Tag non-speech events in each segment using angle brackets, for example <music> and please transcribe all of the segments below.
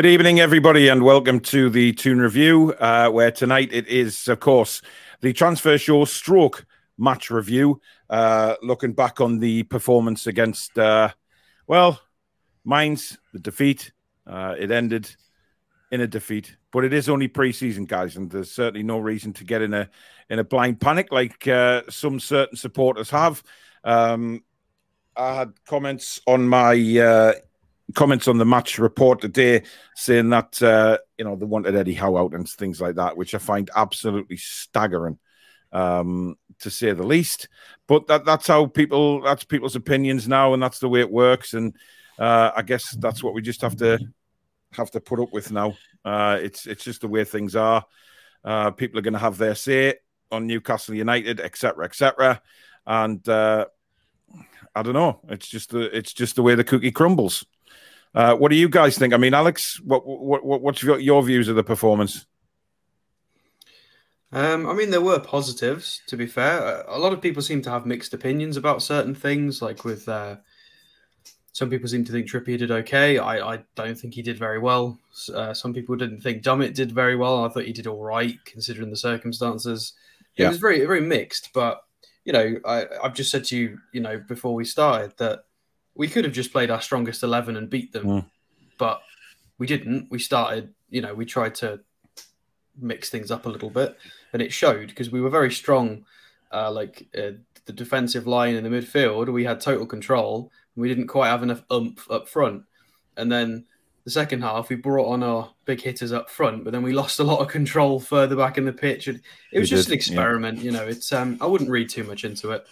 Good evening, everybody, and welcome to the Toon Review, uh, where tonight it is, of course, the transfer show stroke match review, uh, looking back on the performance against, uh, well, Mainz, the defeat. Uh, it ended in a defeat, but it is only pre-season, guys, and there's certainly no reason to get in a in a blind panic like uh, some certain supporters have. Um, I had comments on my uh, comments on the match report today saying that uh, you know they wanted Eddie Howe out and things like that, which I find absolutely staggering, um, to say the least. But that that's how people that's people's opinions now, and that's the way it works. And uh, I guess that's what we just have to have to put up with now. Uh, it's it's just the way things are. Uh, people are going to have their say on Newcastle United, etc., etc. And uh, I don't know. It's just the it's just the way the cookie crumbles. Uh, what do you guys think? I mean, Alex, what, what, what what's your, your views of the performance? Um, I mean, there were positives. To be fair, a lot of people seem to have mixed opinions about certain things. Like with uh, some people seem to think Trippier did okay. I, I don't think he did very well. Uh, some people didn't think Dummett did very well. I thought he did all right considering the circumstances. It was very very mixed. But you know, I, I've just said to you, you know, before we started that we could have just played our strongest 11 and beat them, mm. but we didn't. We started, you know, we tried to mix things up a little bit, and it showed because we were very strong. Uh, like uh, the defensive line in the midfield, we had total control. we didn't quite have enough umph up front, and then the second half we brought on our big hitters up front, but then we lost a lot of control further back in the pitch. And it was we just did, an experiment, yeah. you know. It's um, I wouldn't read too much into it.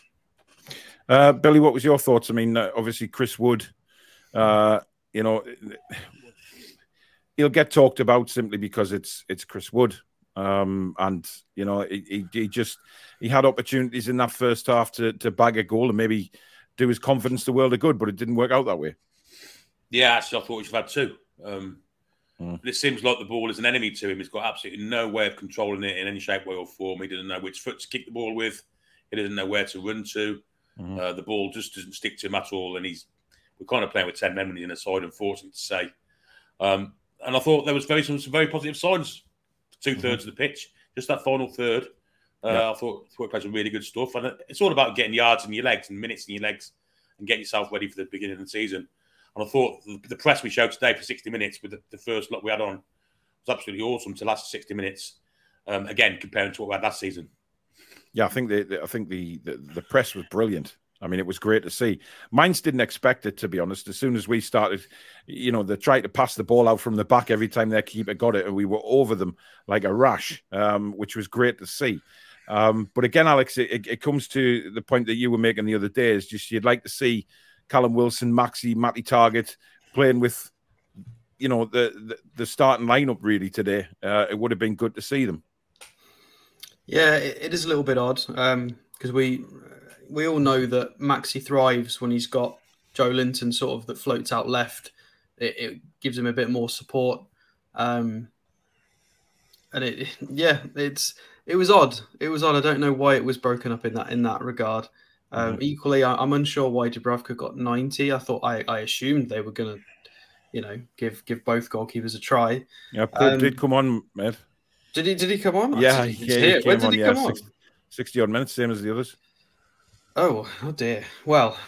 Uh, Billy, what was your thoughts? I mean, uh, obviously Chris Wood, uh, you know, he'll get talked about simply because it's it's Chris Wood, um, and you know, he, he, just he had opportunities in that first half to to bag a goal and maybe do his confidence the world of good, but it didn't work out that way. Yeah, actually, I thought we should have had two. Um, mm. It seems like the ball is an enemy to him. He's got absolutely no way of controlling it in any shape, way, or form. He doesn't know which foot to kick the ball with. He doesn't know where to run to. Mm-hmm. Uh, the ball just doesn't stick to him at all, and he's we're kind of playing with ten men when he's in the side, unfortunately to say. Um, and I thought there was very some, some very positive signs. 2 thirds mm-hmm. of the pitch, just that final third. Uh, yeah. I thought thought played some really good stuff, and it's all about getting yards in your legs and minutes in your legs, and getting yourself ready for the beginning of the season. And I thought the, the press we showed today for 60 minutes with the, the, first lot we had on was absolutely awesome to last 60 minutes. Um, again, comparing to what we had last season. Yeah, I think the, the I think the, the, the press was brilliant. I mean, it was great to see. Mainz didn't expect it, to be honest. As soon as we started, you know, they tried to pass the ball out from the back every time their keeper got it, and we were over them like a rash, um, which was great to see. Um, but again, Alex, it, it, comes to the point that you were making the other day is just you'd like to see Callum Wilson, Maxi, Matty Targett playing with, you know, the, the, the starting lineup really today. Uh, it would have been good to see them. Yeah, it is a little bit odd because um, we we all know that Maxi thrives when he's got Joelinton sort of that floats out left. It, it gives him a bit more support, um, and it <laughs> yeah, it's it was odd. It was odd. I don't know why it was broken up in that in that regard. Um, mm-hmm. Equally, I, am unsure why Dubravka got 90. I thought I, I assumed they were going to, you know, give give both goalkeepers a try. Yeah, um, did come on, mate. Did he? Did he come on? Yeah, yeah. When did on, he come yeah, on? 60, 60 odd minutes, same as the others. Oh, oh dear. Well,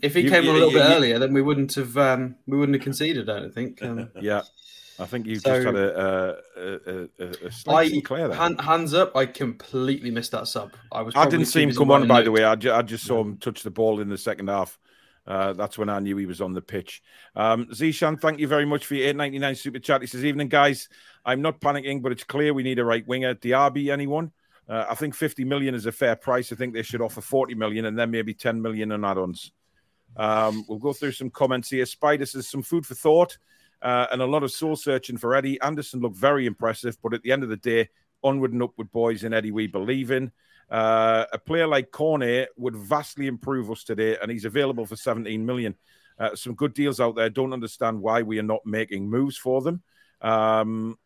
if he you, came you, on a little you, bit earlier, then we wouldn't have um, we wouldn't have conceded. I don't think. Um, <laughs> yeah, I think you so, just had a, a, a, a slight I, clear there. Hand, hands up! I completely missed that sub. I was. I didn't see him come on. By the way, I, ju- I just saw him touch the ball in the second half. Uh, that's when I knew he was on the pitch. Um, Zishan, thank you very much for your 899 super chat. He says, Evening, guys. I'm not panicking, but it's clear we need a right winger. Diaby, anyone? Uh, I think 50 million is a fair price. I think they should offer 40 million and then maybe 10 million in add ons. Um, we'll go through some comments here. Spider says, Some food for thought uh, and a lot of soul searching for Eddie. Anderson looked very impressive, but at the end of the day, onward and upward, boys, and Eddie we believe in. Uh, a player like Cornet would vastly improve us today, and he's available for 17 million. Uh, some good deals out there. Don't understand why we are not making moves for them. Um,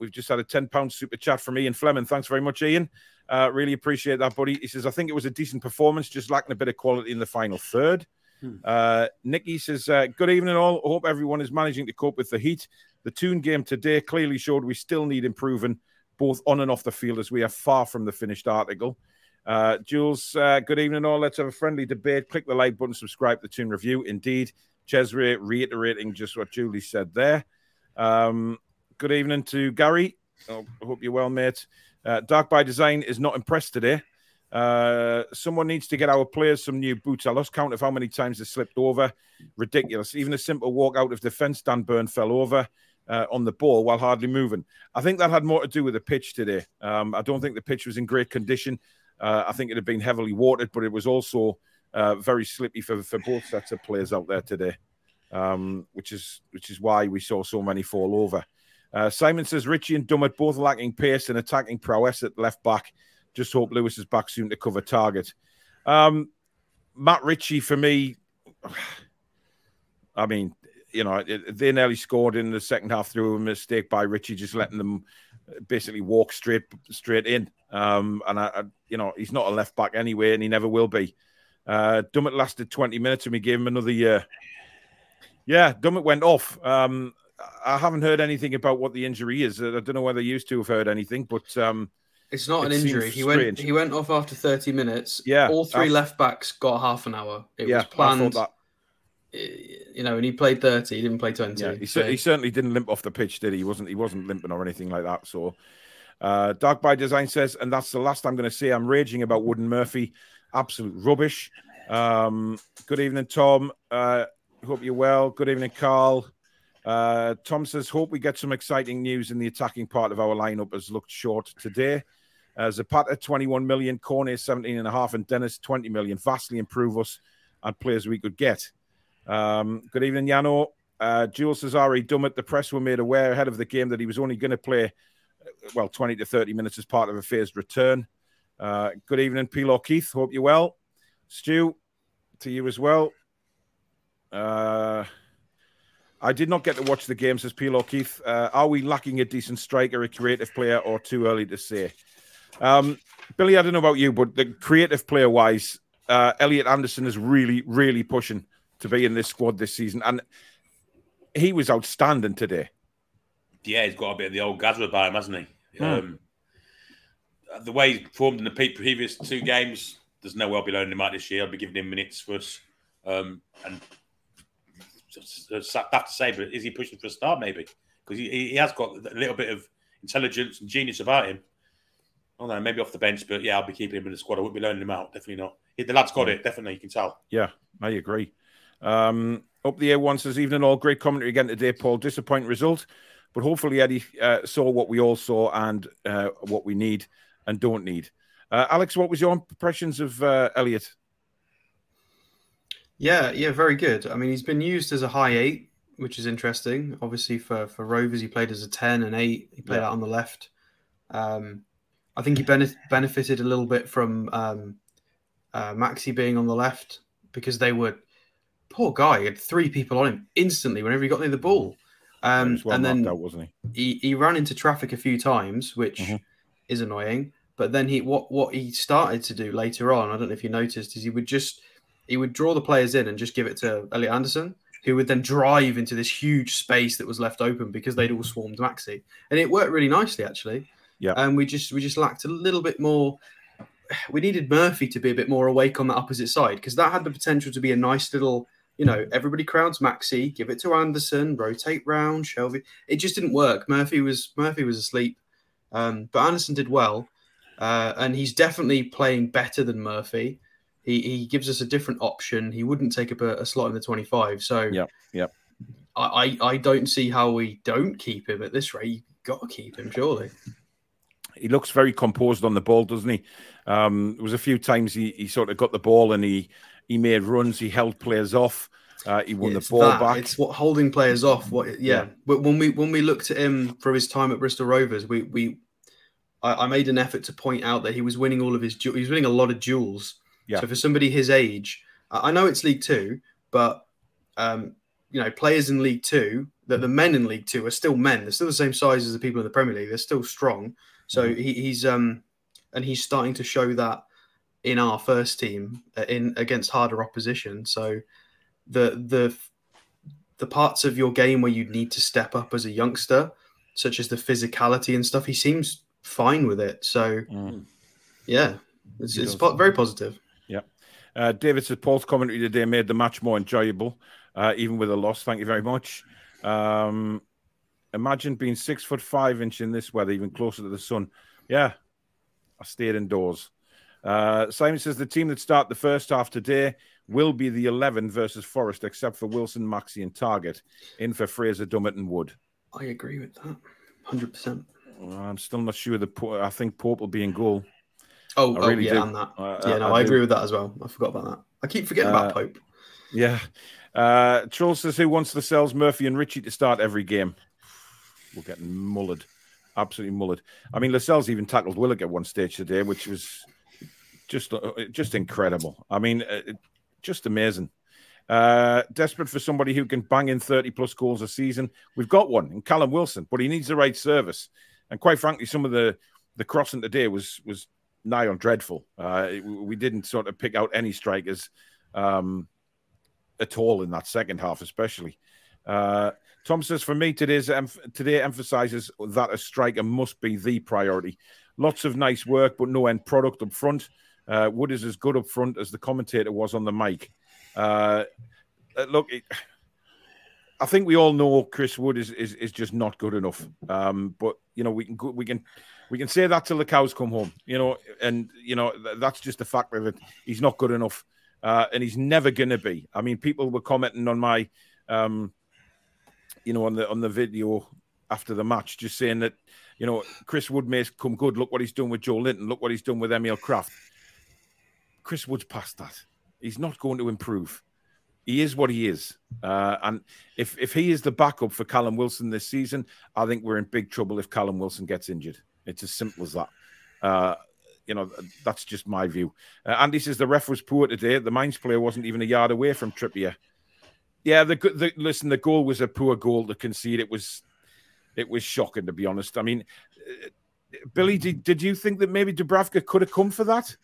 we've just had a 10 pound super chat from Ian Fleming. Thanks very much, Ian. Uh, really appreciate that, buddy. He says, I think it was a decent performance, just lacking a bit of quality in the final third. Hmm. Uh, Nikki says, uh, Good evening, all. Hope everyone is managing to cope with the heat. The Toon game today clearly showed we still need improving both on and off the field as we are far from the finished article. Uh, Jules, uh, good evening, all. Let's have a friendly debate. Click the like button, subscribe to the Toon Review. Indeed, Cesare reiterating just what Julie said there. Um, good evening to Gary. I hope you're well, mate. Uh, Dark by Design is not impressed today. Uh, someone needs to get our players some new boots. I lost count of how many times they slipped over. Ridiculous. Even a simple walk out of defense, Dan Burn fell over uh, on the ball while hardly moving. I think that had more to do with the pitch today. Um, I don't think the pitch was in great condition. Uh, I think it had been heavily watered, but it was also uh, very slippy for, for both sets of players out there today, um, which is which is why we saw so many fall over. Uh, Simon says Ritchie and Dummett both lacking pace and attacking prowess at left back. Just hope Lewis is back soon to cover Targett. Um, Matt Ritchie, for me, <sighs> I mean, you know, they nearly scored in the second half through a mistake by Ritchie, just letting them basically walk straight straight in. Um, and I, I, you know, he's not a left back anyway, and he never will be. Uh, Dummett lasted 20 minutes, and we gave him another year. Yeah, Dummett went off. Um, I haven't heard anything about what the injury is. I don't know whether you used to have heard anything, but um, it's not an injury. He went he went off after 30 minutes. Yeah. All three left backs got half an hour. It yeah, was planned. You know, and he played 30, he didn't play 20. Yeah, he, so. he certainly didn't limp off the pitch, did he? He wasn't he wasn't limping or anything like that. So uh, Dark by Design says, and that's the last I'm going to say. I'm raging about Wooden Murphy. Absolute rubbish. Um, good evening, Tom. Uh, hope you're well. Good evening, Carl. Uh, Tom says, hope we get some exciting news in the attacking part of our lineup has looked short today. Uh, Zapata 21 million, Cornet 17 and a half, and Dennis 20 million. Vastly improve us and players we could get. Um, good evening, Yano. Uh, Jules Cesare Dummett, the press were made aware ahead of the game that he was only going to play, uh, well, 20 to 30 minutes as part of a phased return. Uh, good evening, Pilo Keith. Hope you're well. Stu, to you as well. Uh, I did not get to watch the game, says Pilo Keith. Uh, are we lacking a decent striker, a creative player, or too early to say? Um, Billy, I don't know about you, but the creative player wise, uh, Elliot Anderson is really, really pushing to be in this squad this season. And he was outstanding today. Yeah, he's got a bit of the old Gazza about him, hasn't he? Hmm. Um, the way he's performed in the previous two games, there's no way I'll be loaning him out this year. I'll be giving him minutes for us. Um, and have to say, but is he pushing for a start maybe? Because he, he has got a little bit of intelligence and genius about him. I don't know, maybe off the bench, but yeah, I'll be keeping him in the squad. I wouldn't be loaning him out. Definitely not. The lad's got it. Definitely, you can tell. Yeah, I agree. Um, up the air one says, evening all. Great commentary again today, Paul. Disappointing result, but hopefully Eddie uh, saw what we all saw and uh, what we need and don't need. Uh, Alex, what was your impressions of uh, Elliot? Yeah, yeah, very good. I mean, he's been used as a high eight, which is interesting. Obviously, for for Rovers, he played as a ten and eight. He played yeah. out on the left. Um, I think he benef- benefited a little bit from um, uh, Maxi being on the left because they were poor guy. He had three people on him instantly whenever he got near the ball. Um, well and then out, wasn't he? he? he ran into traffic a few times, which mm-hmm. is annoying. But then he what what he started to do later on, I don't know if you noticed, is he would just he would draw the players in and just give it to Elliot Anderson, who would then drive into this huge space that was left open because they'd all swarmed Maxi, and it worked really nicely actually. Yeah. And we just we just lacked a little bit more. <sighs> We needed Murphy to be a bit more awake on the opposite side because that had the potential to be a nice little, you know, everybody crowds Maxi, give it to Anderson, rotate round, Shelvey. It just didn't work. Murphy was Murphy was asleep, um, but Anderson did well, uh, and he's definitely playing better than Murphy. He, he gives us a different option. He wouldn't take up a, a slot in the twenty-five. So yeah, yeah. I, I, I don't see how we don't keep him at this rate. You got to keep him, surely he looks very composed on the ball, doesn't he? Um, there was a few times he, he sort of got the ball and he he made runs, he held players off, uh, he won the ball that. back. It's what holding players off. What, yeah. yeah. But when we when we looked at him for his time at Bristol Rovers, we we I, I, made an effort to point out that he was winning all of his he was winning a lot of duels. Yeah. So for somebody his age, I know it's League Two, but um, you know, players in League Two, that the men in League Two are still men. They're still the same size as the people in the Premier League. They're still strong. So mm-hmm. he, he's um and he's starting to show that in our first team uh, in against harder opposition. So the the the parts of your game where you need to step up as a youngster, such as the physicality and stuff, he seems fine with it. So, mm. yeah, it's, it's po- very positive. Uh, David says Paul's commentary today made the match more enjoyable, uh, even with a loss. Thank you very much. Um, imagine being six foot five inch in this weather, even closer to the sun. Yeah, I stayed indoors. Uh, Simon says the team that start the first half today will be the 11 versus Forest, except for Wilson, Maxi, and Targett. In for Fraser, Dummett, and Wood. I agree with that. 100%. I'm still not sure. The I think Pope will be in goal. Oh, oh really yeah, and that. Uh, yeah, no, I, I agree with that as well. I forgot about that. I keep forgetting uh, about Pope. Yeah. Uh, Troll says who wants Lascelles Murphy and Ritchie to start every game. We're getting mullered, absolutely mullered. I mean, Lascelles even tackled Willock at one stage today, which was just uh, just incredible. I mean, uh, just amazing. Uh, desperate for somebody who can bang in 30 plus goals a season. We've got one in Callum Wilson, but he needs the right service. And quite frankly, some of the the crossing today was was nigh on dreadful. Uh, we didn't sort of pick out any strikers um, at all in that second half, especially. Uh, Tom says, for me, today's today emphasizes that a striker must be the priority. Lots of nice work, but no end product up front. Uh, Wood is as good up front as the commentator was on the mic. Uh, uh look, it, I think we all know Chris Wood is is, is just not good enough. Um, but you know, we can we can we can say that till the cows come home. You know, and you know that's just the fact that. He's not good enough, uh, and he's never to be. I mean, people were commenting on my, um, you know, on the on the video after the match, just saying that you know Chris Wood may come good. Look what he's done with Joelinton. Look what he's done with Emil Krafth. Chris Wood's past that. He's not going to improve. He is what he is. Uh, and if, if he is the backup for Callum Wilson this season, I think we're in big trouble if Callum Wilson gets injured. It's as simple as that. Uh, you know, that's just my view. Uh, Andy says the ref was poor today. The Mainz player wasn't even a yard away from Trippier. Yeah, the, the listen, the goal was a poor goal to concede. It was, it was shocking to be honest. I mean, uh, Billy, did, did you think that maybe Dubravka could have come for that?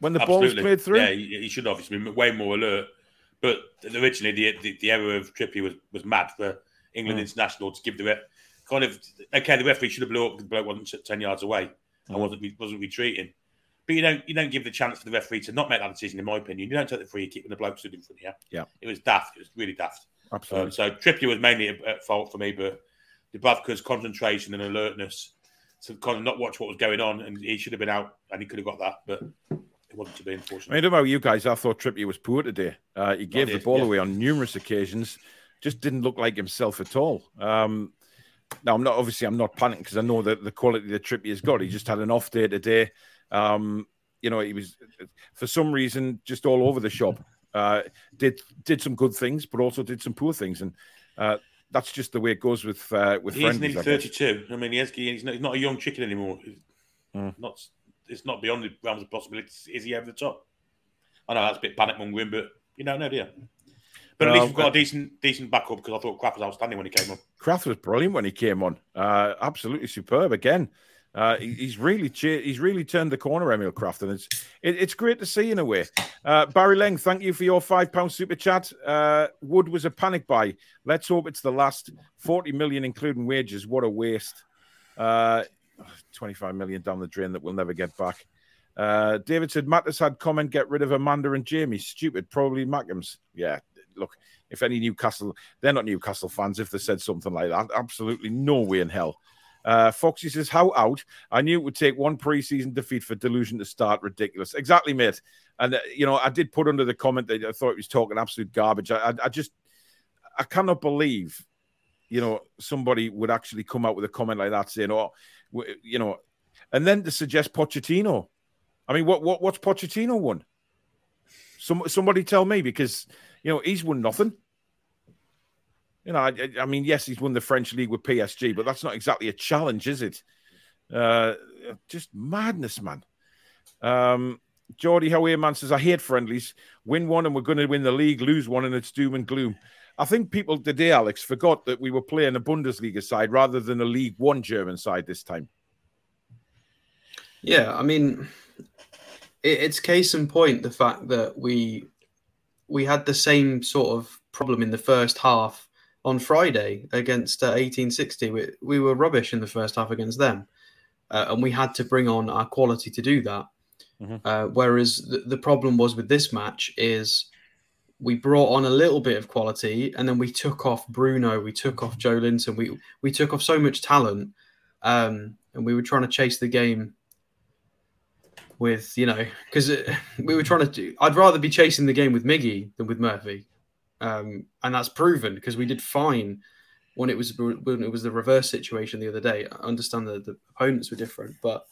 when the Absolutely. ball's played through. Yeah, he, he should obviously be way more alert. But originally, the, the, the error of Trippier was, was mad for England mm. international to give the kind of okay. The referee should have blew up because the bloke wasn't ten yards away and wasn't wasn't retreating. But you don't you don't give the chance for the referee to not make that decision. In my opinion, you don't take the free kick when the bloke stood in front of you. Yeah, it was daft. It was really daft. Absolutely. Um, so Trippier was mainly at fault for me, but Dubravka's concentration and alertness to kind of not watch what was going on, and he should have been out, and he could have got that, but it wasn't to be, unfortunately. I don't know about you guys. I thought Trippier was poor today. Uh, he gave the ball yeah. away on numerous occasions. Just didn't look like himself at all. Um, now I'm not obviously I'm not panicking because I know that the quality that Trippier's got. He just had an off day today. Um, you know, he was for some reason just all over the shop. Uh, did did some good things, but also did some poor things, and uh, that's just the way it goes with uh, with. He's nearly thirty-two. I mean, he has, he's, he's not a young chicken anymore. Mm. Not it's not beyond the realms of possibility. Is he over the top? I know that's a bit panic mongering, but you know, do you? But at least we've got a decent decent backup because I thought Krafth was outstanding when he came on. Krafth was brilliant when he came on. Uh, absolutely superb again. Uh, he's really he's really turned the corner, Emil Krafth, and it's it, it's great to see in a way. Uh, Barry Leng, thank you for your five pound super chat. Uh, Wood was a panic buy. Let's hope it's the last forty million, including wages. What a waste! Uh, 25 million down the drain that we'll never get back. Uh, David said, Matt has had comment, get rid of Amanda and Jamie. Stupid, probably Mackems. Yeah, look, if any Newcastle, they're not Newcastle fans if they said something like that. Absolutely no way in hell. Uh, Foxy says, How out? I knew it would take one preseason defeat for delusion to start. Ridiculous. Exactly, mate. And, uh, you know, I did put under the comment that I thought he was talking absolute garbage. I, I, I just, I cannot believe, you know, somebody would actually come out with a comment like that saying, Oh, you know, and then to suggest Pochettino. I mean, what what what's Pochettino won? Some somebody tell me because you know he's won nothing. You know, I, I, mean, yes, he's won the French league with PSG, but that's not exactly a challenge, is it? Uh, just madness, man. Um, Geordie Howe man says, I hate friendlies. Win one and we're going to win the league, lose one and it's doom and gloom. I think people today, Alex, forgot that we were playing a Bundesliga side rather than a League One German side this time. Yeah, I mean, it's case in point the fact that we we had the same sort of problem in the first half on Friday against uh, 1860. We, we were rubbish in the first half against them, uh, and we had to bring on our quality to do that. Mm-hmm. Uh, whereas the, the problem was with this match is we brought on a little bit of quality, and then we took off Bruno, we took off Joelinton, we we took off so much talent, um, and we were trying to chase the game with you know because we were trying to do. I'd rather be chasing the game with Miggy than with Murphy, um, and that's proven because we did fine when it was when it was the reverse situation the other day. I understand that the opponents were different, but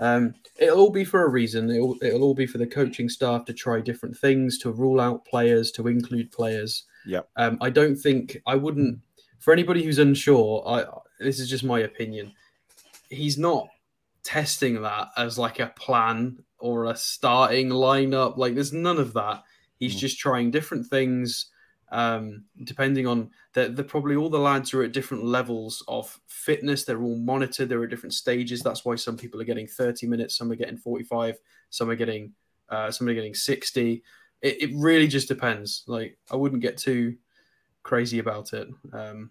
um, it'll all be for a reason. It'll, it'll all be for the coaching staff to try different things, to rule out players, to include players. Yeah. Um, I don't think I wouldn't for anybody who's unsure. I this is just my opinion. He's not testing that as like a plan or a starting lineup. Like there's none of that. He's mm. just trying different things. Um, depending on that, the probably all the lads are at different levels of fitness. They're all monitored. They're at different stages. That's why some people are getting 30 minutes, some are getting 45, some are getting uh, some are getting 60. It, it really just depends. Like I wouldn't get too crazy about it. Um,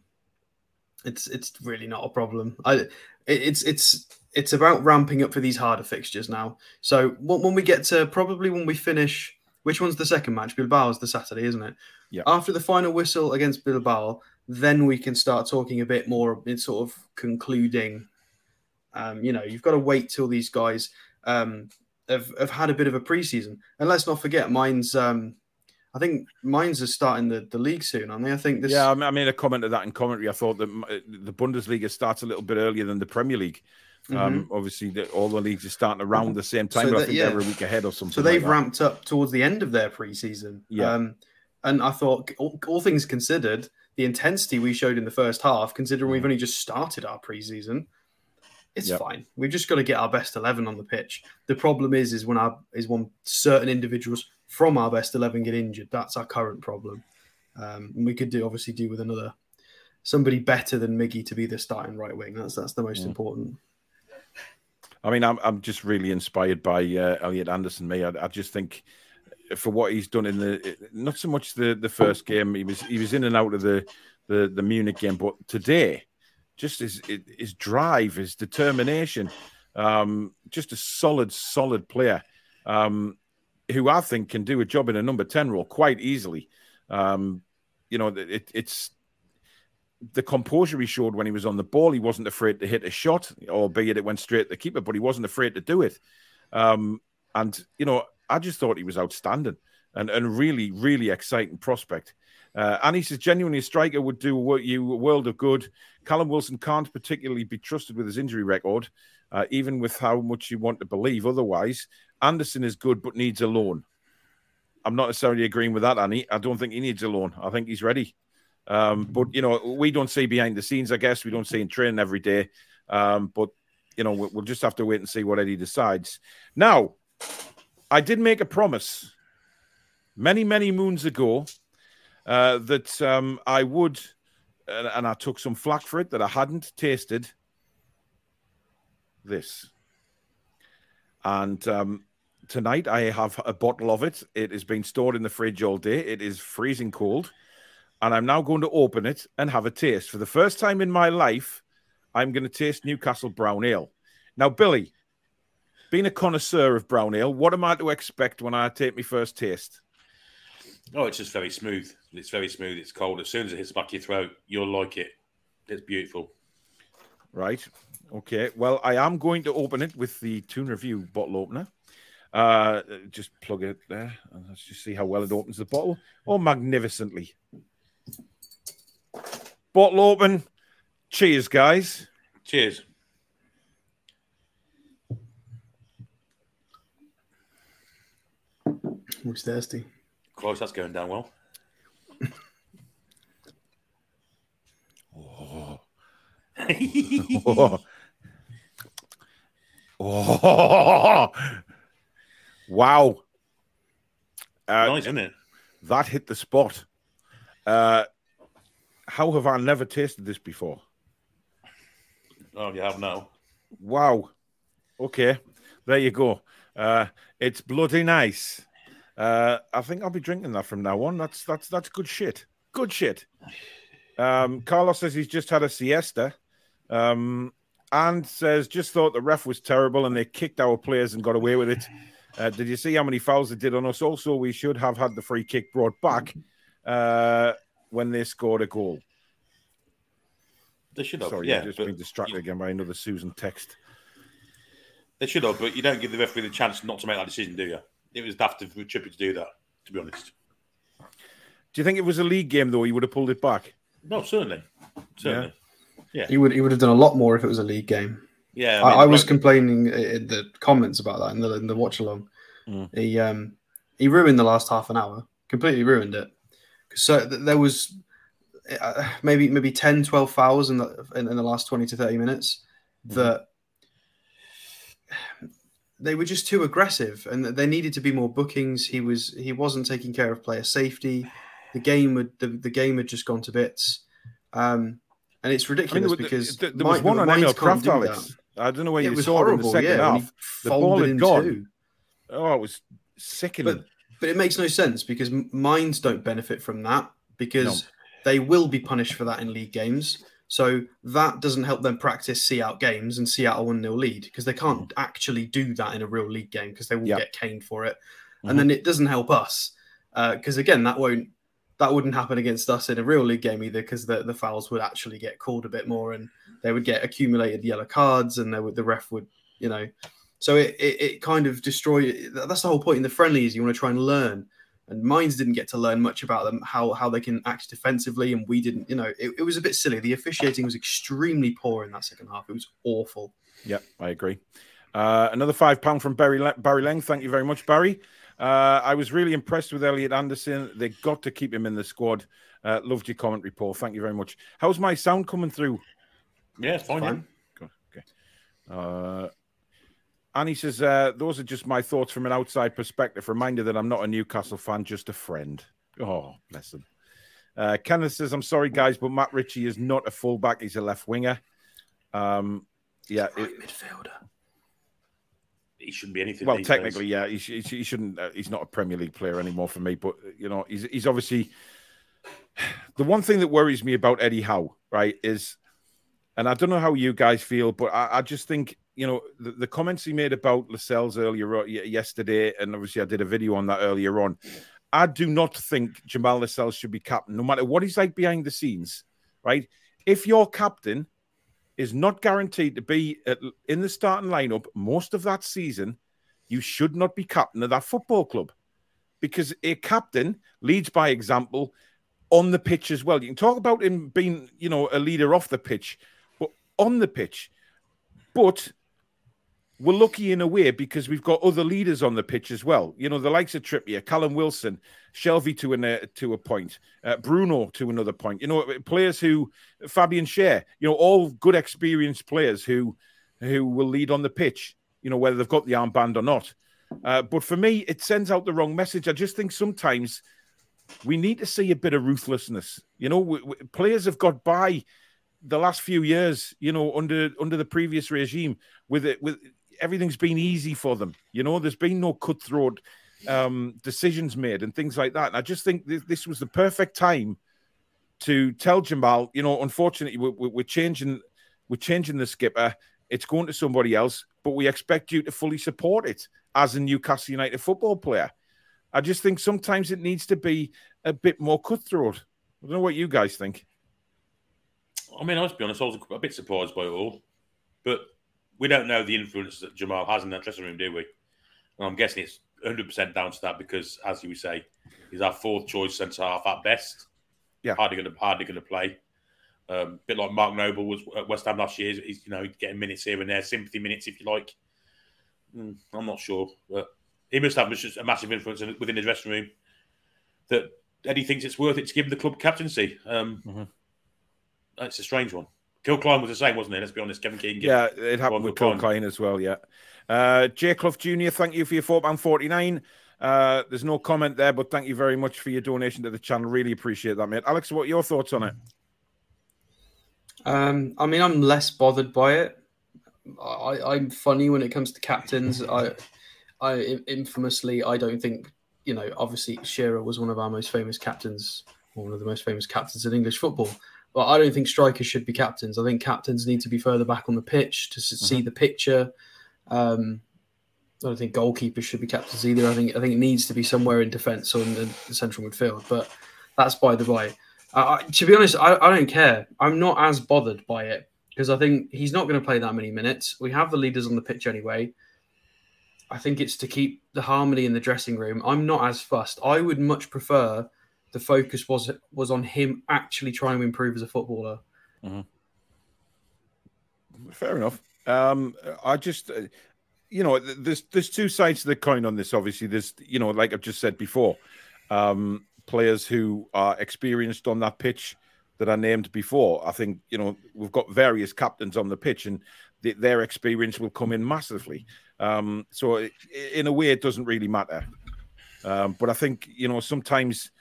it's it's really not a problem. I it's it's it's about ramping up for these harder fixtures now. So when we get to probably when we finish, which one's the second match? Bilbao's the Saturday, isn't it? Yeah. After the final whistle against Bilbao, then we can start talking a bit more in sort of concluding. Um, you know, you've got to wait till these guys um, have, have had a bit of a preseason. And let's not forget, Mainz um, I think Mainz is starting the, the league soon, aren't they? I think this. Yeah, I made a comment of that in commentary. I thought that the Bundesliga starts a little bit earlier than the Premier League. Um, mm-hmm. Um, obviously, the, all the leagues are starting around the same time, so but that, I think yeah. they're a week ahead or something. So they've like ramped up towards the end of their preseason. Yeah. Um, and I thought, all, all, things considered, the intensity we showed in the first half, considering mm. we've only just started our preseason, it's yep. fine. We've just got to get our best eleven on the pitch. The problem is, is when our is when certain individuals from our best eleven get injured. That's our current problem. Um, and we could do obviously do with another somebody better than Miggy to be the starting right wing. That's that's the most mm. important. I mean, I'm I'm just really inspired by uh, Elliot Anderson. Me, I, I, just think for what he's done in the not so much the the first game. He was he was in and out of the the, the Munich game, but today, just his his drive, his determination, um, just a solid solid player. Um, who I think can do a job in a number 10 role quite easily. Um, you know, it, it's the composure he showed when he was on the ball. He wasn't afraid to hit a shot, albeit it went straight to the keeper, but he wasn't afraid to do it. Um, and, you know, I just thought he was outstanding and, and really, really exciting prospect. Uh, and he says genuinely a striker would do you a world of good. Callum Wilson can't particularly be trusted with his injury record, uh, even with how much you want to believe otherwise. Anderson is good but needs a loan. I'm not necessarily agreeing with that, Annie. I don't think he needs a loan. I think he's ready. Um, but you know, we don't see behind the scenes. I guess we don't see in training every day. Um, but you know, we'll just have to wait and see what Eddie decides. Now, I did make a promise many, many moons ago uh, that um, I would, and I took some flack for it that I hadn't tasted this. And um, tonight I have a bottle of it. It has been stored in the fridge all day. It is freezing cold. And I'm now going to open it and have a taste. For the first time in my life, I'm going to taste Newcastle Brown Ale. Now, Billy, being a connoisseur of brown ale, what am I to expect when I take my first taste? Oh, it's just very smooth. It's very smooth. It's cold. As soon as it hits the back of your throat, you'll like it. It's beautiful. Right. Okay. Well, I am going to open it with the Toon Review bottle opener. Uh, just plug it there, and let's just see how well it opens the bottle. Oh, magnificently! Bottle open. Cheers, guys. Cheers. Looks thirsty. Close. That's going down well. <laughs> oh. <laughs> oh. Oh, <laughs> wow. Uh, nice, isn't it? That hit the spot. Uh, how have I never tasted this before? Oh, you have now. Wow. Okay. There you go. Uh, it's bloody nice. Uh, I think I'll be drinking that from now on. That's that's that's good shit. Good shit. Um, Carlos says he's just had a siesta. Um, and says just thought the ref was terrible and they kicked our players and got away with it. Uh, did you see how many fouls they did on us? Also, we should have had the free kick brought back uh, when they scored a goal. They should have. Sorry, yeah, I've just been distracted you- again by another Susan text. They should have, but you don't give the referee the chance not to make that decision, do you? It was daft of Trippier to do that, to be honest. Do you think it was a league game though? He would have pulled it back. No, certainly. Certainly. He would he would have done a lot more if it was a league game. Yeah. I, I, was right- complaining in the comments about that in the in the watch along. Mm. He um he ruined the last half an hour. Completely ruined it. So th- there was uh, maybe maybe 10, 12 fouls in the in, in the last twenty to thirty minutes that they were just too aggressive and there needed to be more bookings. He was he wasn't taking care of player safety. The game would the, the game had just gone to bits. Um, and it's I mean, ridiculous there, because there, there was one on Emil Krafth, Alex. I don't know where that. you was saw it in the second yeah. half. The ball had gone. two. Oh, it was sickening. But but it makes no sense because m- Mainz don't benefit from that because they will be punished for that in league games. So that doesn't help them practice see out games and see out a 1 0 lead because they can't actually do that in a real league game because they will Yeah. get caned for it. Mhm. And then it doesn't help us because again, that won't that wouldn't happen against us in a real league game either because the, the fouls would actually get called a bit more and they would get accumulated yellow cards and they would the ref would you know so it, it, it kind of destroy that's the whole point in the friendlies you want to try and learn and Mainz didn't get to learn much about them how how they can act defensively and we didn't you know it, it was a bit silly the officiating was extremely poor in that second half it was awful Yep, I agree. Uh, another five pound from Barry Le- Barry Lang. Thank you very much, Barry. Uh, I was really impressed with Elliot Anderson. They got to keep him in the squad. Uh, loved your commentary, Paul. Thank you very much. How's my sound coming through? Yeah, it's fine. Fine. yeah. Okay. Uh, Annie says, uh, those are just my thoughts from an outside perspective. Reminder that I'm not a Newcastle fan, just a friend. Oh, bless him. Uh, Kenneth says, I'm sorry, guys, but Matt Ritchie is not a fullback. He's a left winger. Um, yeah, it- midfielder He shouldn't be anything. well, technically, days. yeah, he, sh- he shouldn't. Uh, he's not a Premier League player anymore for me. But you know, he's he's obviously <sighs> the one thing that worries me about Eddie Howe, right, is, and I don't know how you guys feel, but I, I just think you know the, the comments he made about Lascelles earlier yesterday, and obviously I did a video on that earlier on. I do not think Jamal Lascelles should be captain, no matter what he's like behind the scenes, right? If your captain is not guaranteed to be at, in the starting lineup most of that season, you should not be captain of that football club because a captain leads by example on the pitch as well. You can talk about him being, you know, a leader off the pitch, but on the pitch. But we're lucky in a way because we've got other leaders on the pitch as well. You know, the likes of Trippier, Callum Wilson, Shelvey to an, uh, to a point, uh, Bruno to another point. You know, players who Fabian Schär, you know, all good experienced players who who will lead on the pitch. You know, whether they've got the armband or not. Uh, but for me, it sends out the wrong message. I just think sometimes we need to see a bit of ruthlessness. You know, w- w- players have got by the last few years. You know, under under the previous regime, with it with everything's been easy for them. You know, there's been no cutthroat um, decisions made and things like that. And I just think this, this was the perfect time to tell Jamal, you know, unfortunately, we, we, we're changing, we're changing the skipper. It's going to somebody else, but we expect you to fully support it as a Newcastle United football player. I just think sometimes it needs to be a bit more cutthroat. I don't know what you guys think. I mean, I must be honest, I was a bit surprised by it all. But we don't know the influence that Jamal has in that dressing room, do we? And I'm guessing it's 100% down to that because, as you would say, he's our fourth choice centre half at best. Yeah. hardly going to hardly going to play. Um, bit like Mark Noble was at West Ham last year. He's you know getting minutes here and there, sympathy minutes if you like. Mm, I'm not sure, but he must have just a massive influence within the dressing room that Eddie thinks it's worth it to give him the club captaincy. Um, Mhm. It's a strange one. Kill Klein was the same, wasn't it? Let's be honest. Kevin Keegan. Yeah, it happened with for Paul Klein. Klein as well. Yeah. Uh, Jay Clough Jr., thank you for your four pound forty nine. Uh, there's no comment there, but thank you very much for your donation to the channel. Really appreciate that, mate. Alex, what are your thoughts on it? Um, I mean, I'm less bothered by it. I, I'm funny when it comes to captains. <laughs> I, I infamously, I don't think you know. Obviously, Shearer was one of our most famous captains, one of the most famous captains in English football. Well, I don't think strikers should be captains. I think captains need to be further back on the pitch to mm-hmm. see the picture. Um, I don't think goalkeepers should be captains either. I think I think it needs to be somewhere in defence or in the, the, central midfield. But that's by the by. Uh, to be honest, I, I don't care. I'm not as bothered by it because I think he's not going to play that many minutes. We have the leaders on the pitch anyway. I think it's to keep the harmony in the dressing room. I'm not as fussed. I would much prefer the focus was was on him actually trying to improve as a footballer. Mm-hmm. Fair enough. Um, I just, uh, you know, there's there's two sides to the coin on this. Obviously, there's you know, like I've just said before, um, players who are experienced on that pitch that I named before. I think you know we've got various captains on the pitch, and th- their experience will come in massively. Um, so it, in a way, it doesn't really matter. Um, but I think you know sometimes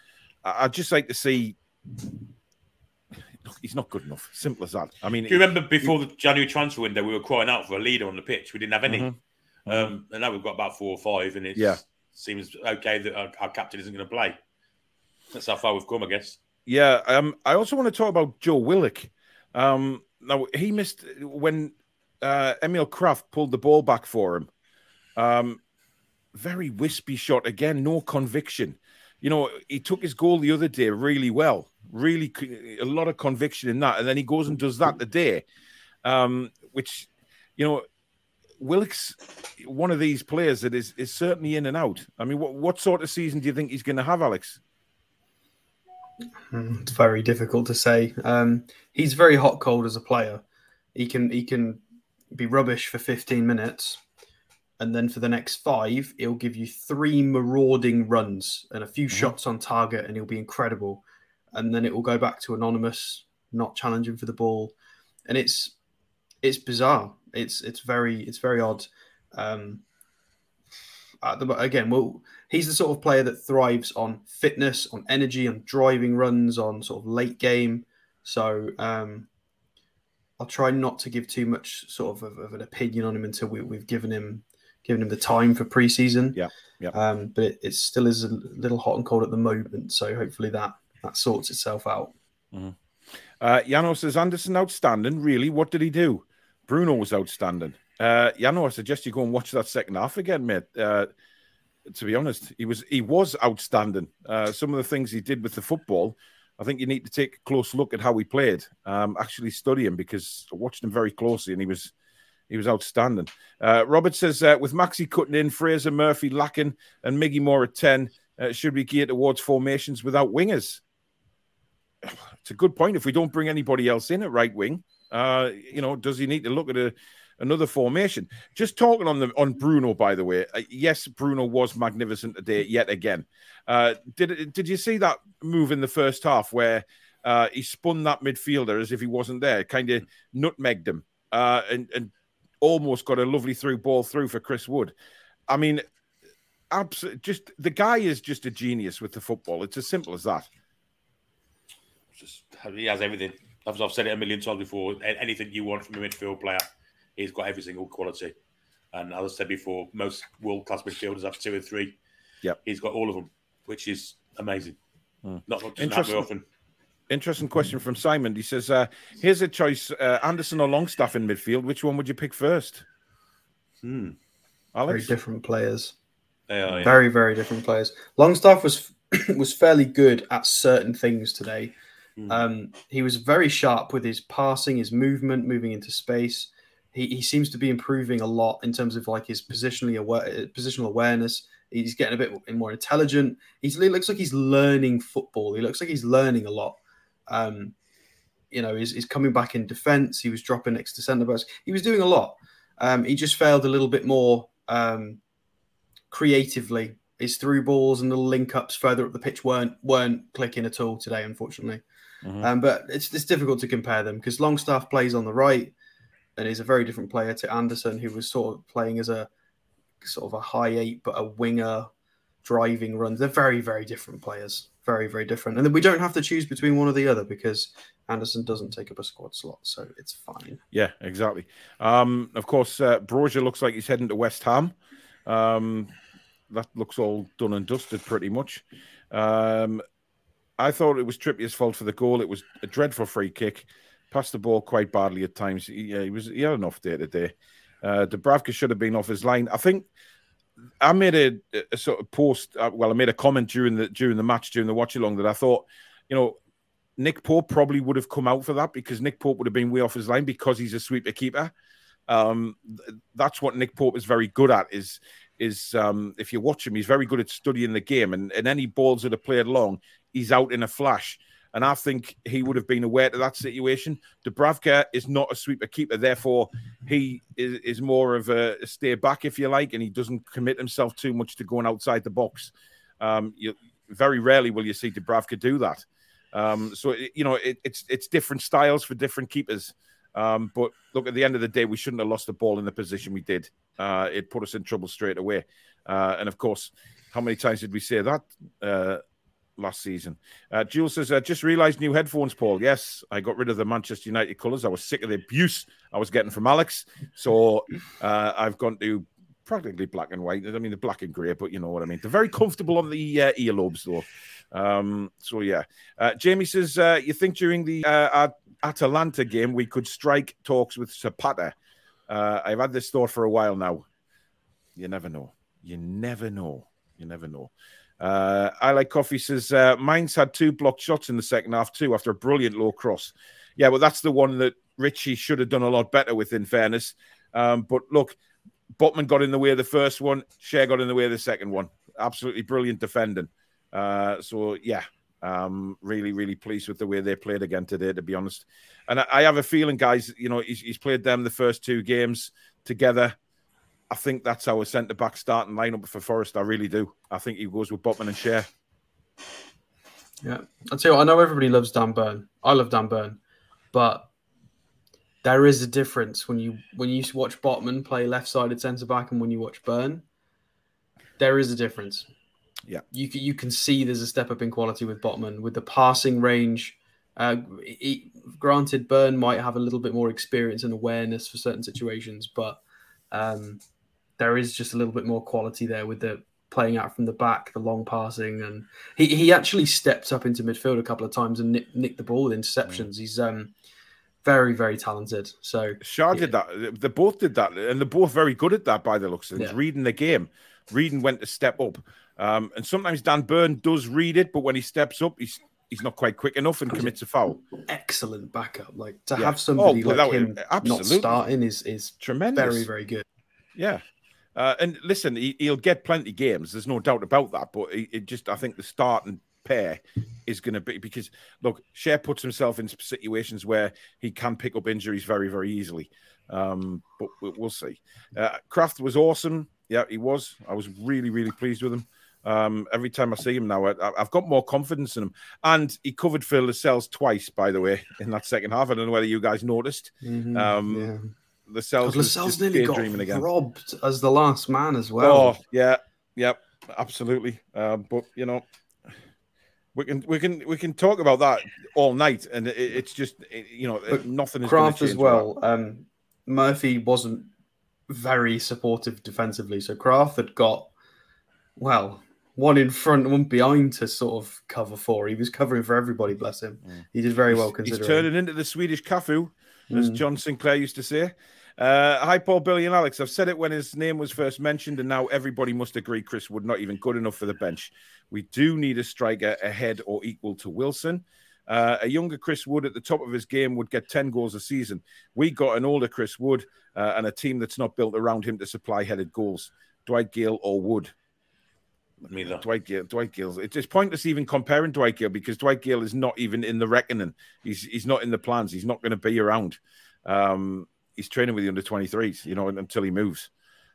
I'd just like to see. He's not good enough. Simple as that. I mean, do you remember before the January transfer window, we were crying out for a leader on the pitch. We didn't have any, mm-hmm. um, and now we've got about four or five, and it yeah. seems okay that our, our captain isn't going to play. That's how far we've come, I guess. Yeah. Um, I also want to talk about Joe Willock. Um, now he missed when uh, Emil Krafth pulled the ball back for him. Um, very wispy shot again, no conviction you know, he took his goal the other day really well, really a lot of conviction in that, and then he goes and does that today, um, which, you know, Wilkes, one of these players that is is certainly in and out. I mean, what what sort of season do you think he's going to have, Alex? Hmm, it's very difficult to say. Um, he's very hot cold as a player. He can he can be rubbish for 15 minutes and then for the next five, he'll give you three marauding runs and a few mm-hmm. shots on target, and he'll be incredible. And then it will go back to anonymous, not challenging for the ball, and it's it's bizarre. It's it's very it's very odd. Um, the, again, well, he's the sort of player that thrives on fitness, on energy, on driving runs, on sort of late game. So um, I'll try not to give too much sort of, of, of an opinion on him until we, have given him giving him the time for preseason. Yeah, yeah. Um, but it, it, still is a little hot and cold at the moment. So hopefully that that sorts itself out. Mm-hmm. Uh, says Anderson outstanding. Really, what did he do? Bruno was outstanding. Uh, Yano, I suggest you go and watch that second half again, mate. Uh, to be honest, he was he was outstanding. Uh, some of the things he did with the football, I think you need to take a close look at how he played. Um, actually study him because I watched him very closely, and he was he was outstanding. Uh, Robert says, uh, with Maxi cutting in, Fraser Murphy lacking, and Miggy Moore at 10, uh, should we gear towards formations without wingers? <sighs> It's a good point. If we don't bring anybody else in at right wing, uh, you know, does he need to look at a, another formation? Just talking on the on Bruno, by the way. Uh, yes, Bruno was magnificent today yet again. Uh, did did you see that move in the first half where he spun that midfielder as if he wasn't there, kind of nutmegged him, and and almost got a lovely through ball through for Chris Wood. I mean, absolutely, just the guy is just a genius with the football. It's as simple as that. Just he has everything. I've, I've said it a million times before. Anything you want from a midfield player, he's got every single quality. And as I said before, most world class midfielders have two or three. Yeah, he's got all of them, which is amazing. Hmm. Not, not often. Interesting question from Simon. He says, uh, "Here's a choice: uh, Anderson or Longstaff in midfield. Which one would you pick first?" Hmm. Alex? Very different players. They are, yeah. Very, very different players. Longstaff was <clears throat> was fairly good at certain things today. Hmm. Um, he was very sharp with his passing, his movement, moving into space. He, he seems to be improving a lot in terms of like his positionally aware, positional awareness. He's getting a bit more intelligent. He's, he looks like he's learning football. He looks like he's learning a lot. Um, you know, he's, he's coming back in defence. He was dropping next to centre backs. He was doing a lot. Um, he just failed a little bit more um, creatively. His through balls and the link ups further up the pitch weren't weren't clicking at all today, unfortunately. Mm-hmm. Um, but it's it's difficult to compare them because Longstaff plays on the right, and is a very different player to Anderson, who was sort of playing as a sort of a high eight but a winger, driving runs. They're very very different players very, very different. And then we don't have to choose between one or the other because Anderson doesn't take up a squad slot, so it's fine. Yeah, exactly. Um, of course, uh, looks like he's heading to West Ham. Um, that looks all done and dusted pretty much. Um, I thought it was Trippier's fault for the goal. It was a dreadful free kick. Passed the ball quite badly at times. Yeah, he was he had an off day today. Uh, Dubravka should have been off his line. I think I made a, a sort of post. Uh, well, I made a comment during the during the match during the watch along that I thought, you know, Nick Pope probably would have come out for that because Nick Pope would have been way off his line because he's a sweeper keeper. Um, that's what Nick Pope is very good at. Is is um, if you watch him, he's very good at studying the game, and, and any balls that are played long, he's out in a flash. And I think he would have been aware to that situation. Dubravka is not a sweeper keeper, therefore he is, is more of a, stay back, if you like, and he doesn't commit himself too much to going outside the box. Um, you, very rarely will you see Dubravka do that. Um, so you know it, it's it's different styles for different keepers. Um, but look, at the end of the day, we shouldn't have lost the ball in the position we did. Uh, it put us in trouble straight away. Uh, and of course, how many times did we say that? Uh, last season. Uh, Jules says, I just realized new headphones, Paul. Yes, I got rid of the Manchester United colours. I was sick of the abuse I was getting from Alex. So uh, I've gone to practically black and white. I mean, the black and grey, but you know what I mean. They're very comfortable on the uh, earlobes, though. Um, so, yeah. Uh, Jamie says, uh, You think during the uh, Atalanta game we could strike talks with Zapata? Uh, I've had this thought for a while now. You never know. You never know. You never know. Uh, I like coffee says uh, Mainz had two blocked shots in the second half too after a brilliant low cross. Yeah, well, that's the one that Ritchie should have done a lot better with, in fairness. Um, but look, Botman got in the way of the first one. Schär got in the way of the second one. Absolutely brilliant defending. Uh, so yeah, um, really, really pleased with the way they played again today, to be honest. And I, I have a feeling, guys, you know, he's, he's played them the first two games together. I think that's our centre back starting lineup for Forest. I really do. I think he goes with Botman and Schär. Yeah, I'll tell you what, I know everybody loves Dan Burn. I love Dan Burn, but there is a difference when you when you watch Botman play left-sided centre back and when you watch Burn. There is a difference. Yeah, you can, you can see there's a step up in quality with Botman with the passing range. Uh, he, granted, Burn might have a little bit more experience and awareness for certain situations, but um, there is just a little bit more quality there with the playing out from the back, the long passing, and he, he actually stepped up into midfield a couple of times and nicked, nicked the ball with interceptions. He's um very very talented. So Schär yeah. did that. They both did that, and they're both very good at that by the looks of things. Yeah. Reading the game, reading when to step up. Um, and sometimes Dan Burn does read it, but when he steps up, he's he's not quite quick enough and commits a foul. Excellent backup. Like to yeah. have somebody oh, like him not starting is is tremendous. Very very good. Yeah. Uh, and listen, he, will get plenty games. There's no doubt about that. But it, it just, I think the starting pair is going to be because look, Schär puts himself in situations where he can pick up injuries very, very easily. Um, but we'll see. Uh, Krafth was awesome. Yeah, he was. I was really, really pleased with him. Um, every time I see him now, I, have got more confidence in him. And he covered Phil Lascelles twice, by the way, in that second half. I don't know whether you guys noticed. Mm-hmm, um, yeah. Lascelles Lascelles nearly got again. robbed as the last man as well. Oh yeah, yep, absolutely. Um, but you know, we can we can we can talk about that all night, and it, it's just it, you know but nothing is Krafth as well. Um, Murphy wasn't very supportive defensively, so Krafth had got well one in front, one behind to sort of cover for. He was covering for everybody. Bless him. Mm. He did very well. Considering he's turning into the Swedish Cafu, as mm. John Sinclair used to say. Uh, hi, Paul, Billy, and Alex. I've said it when his name was first mentioned, and now everybody must agree Chris Wood not even good enough for the bench. We do need a striker ahead or equal to Wilson. Uh, a younger Chris Wood at the top of his game would get 10 goals a season. We got an older Chris Wood uh, and a team that's not built around him to supply headed goals. Dwight Gayle or Wood? Neither. Dwight Gayle. Dwight Gayle. It's pointless even comparing Dwight Gayle because Dwight Gayle is not even in the reckoning. He's he's not in the plans. He's not going to be around. Um, he's training with the under 23s, you know, until he moves.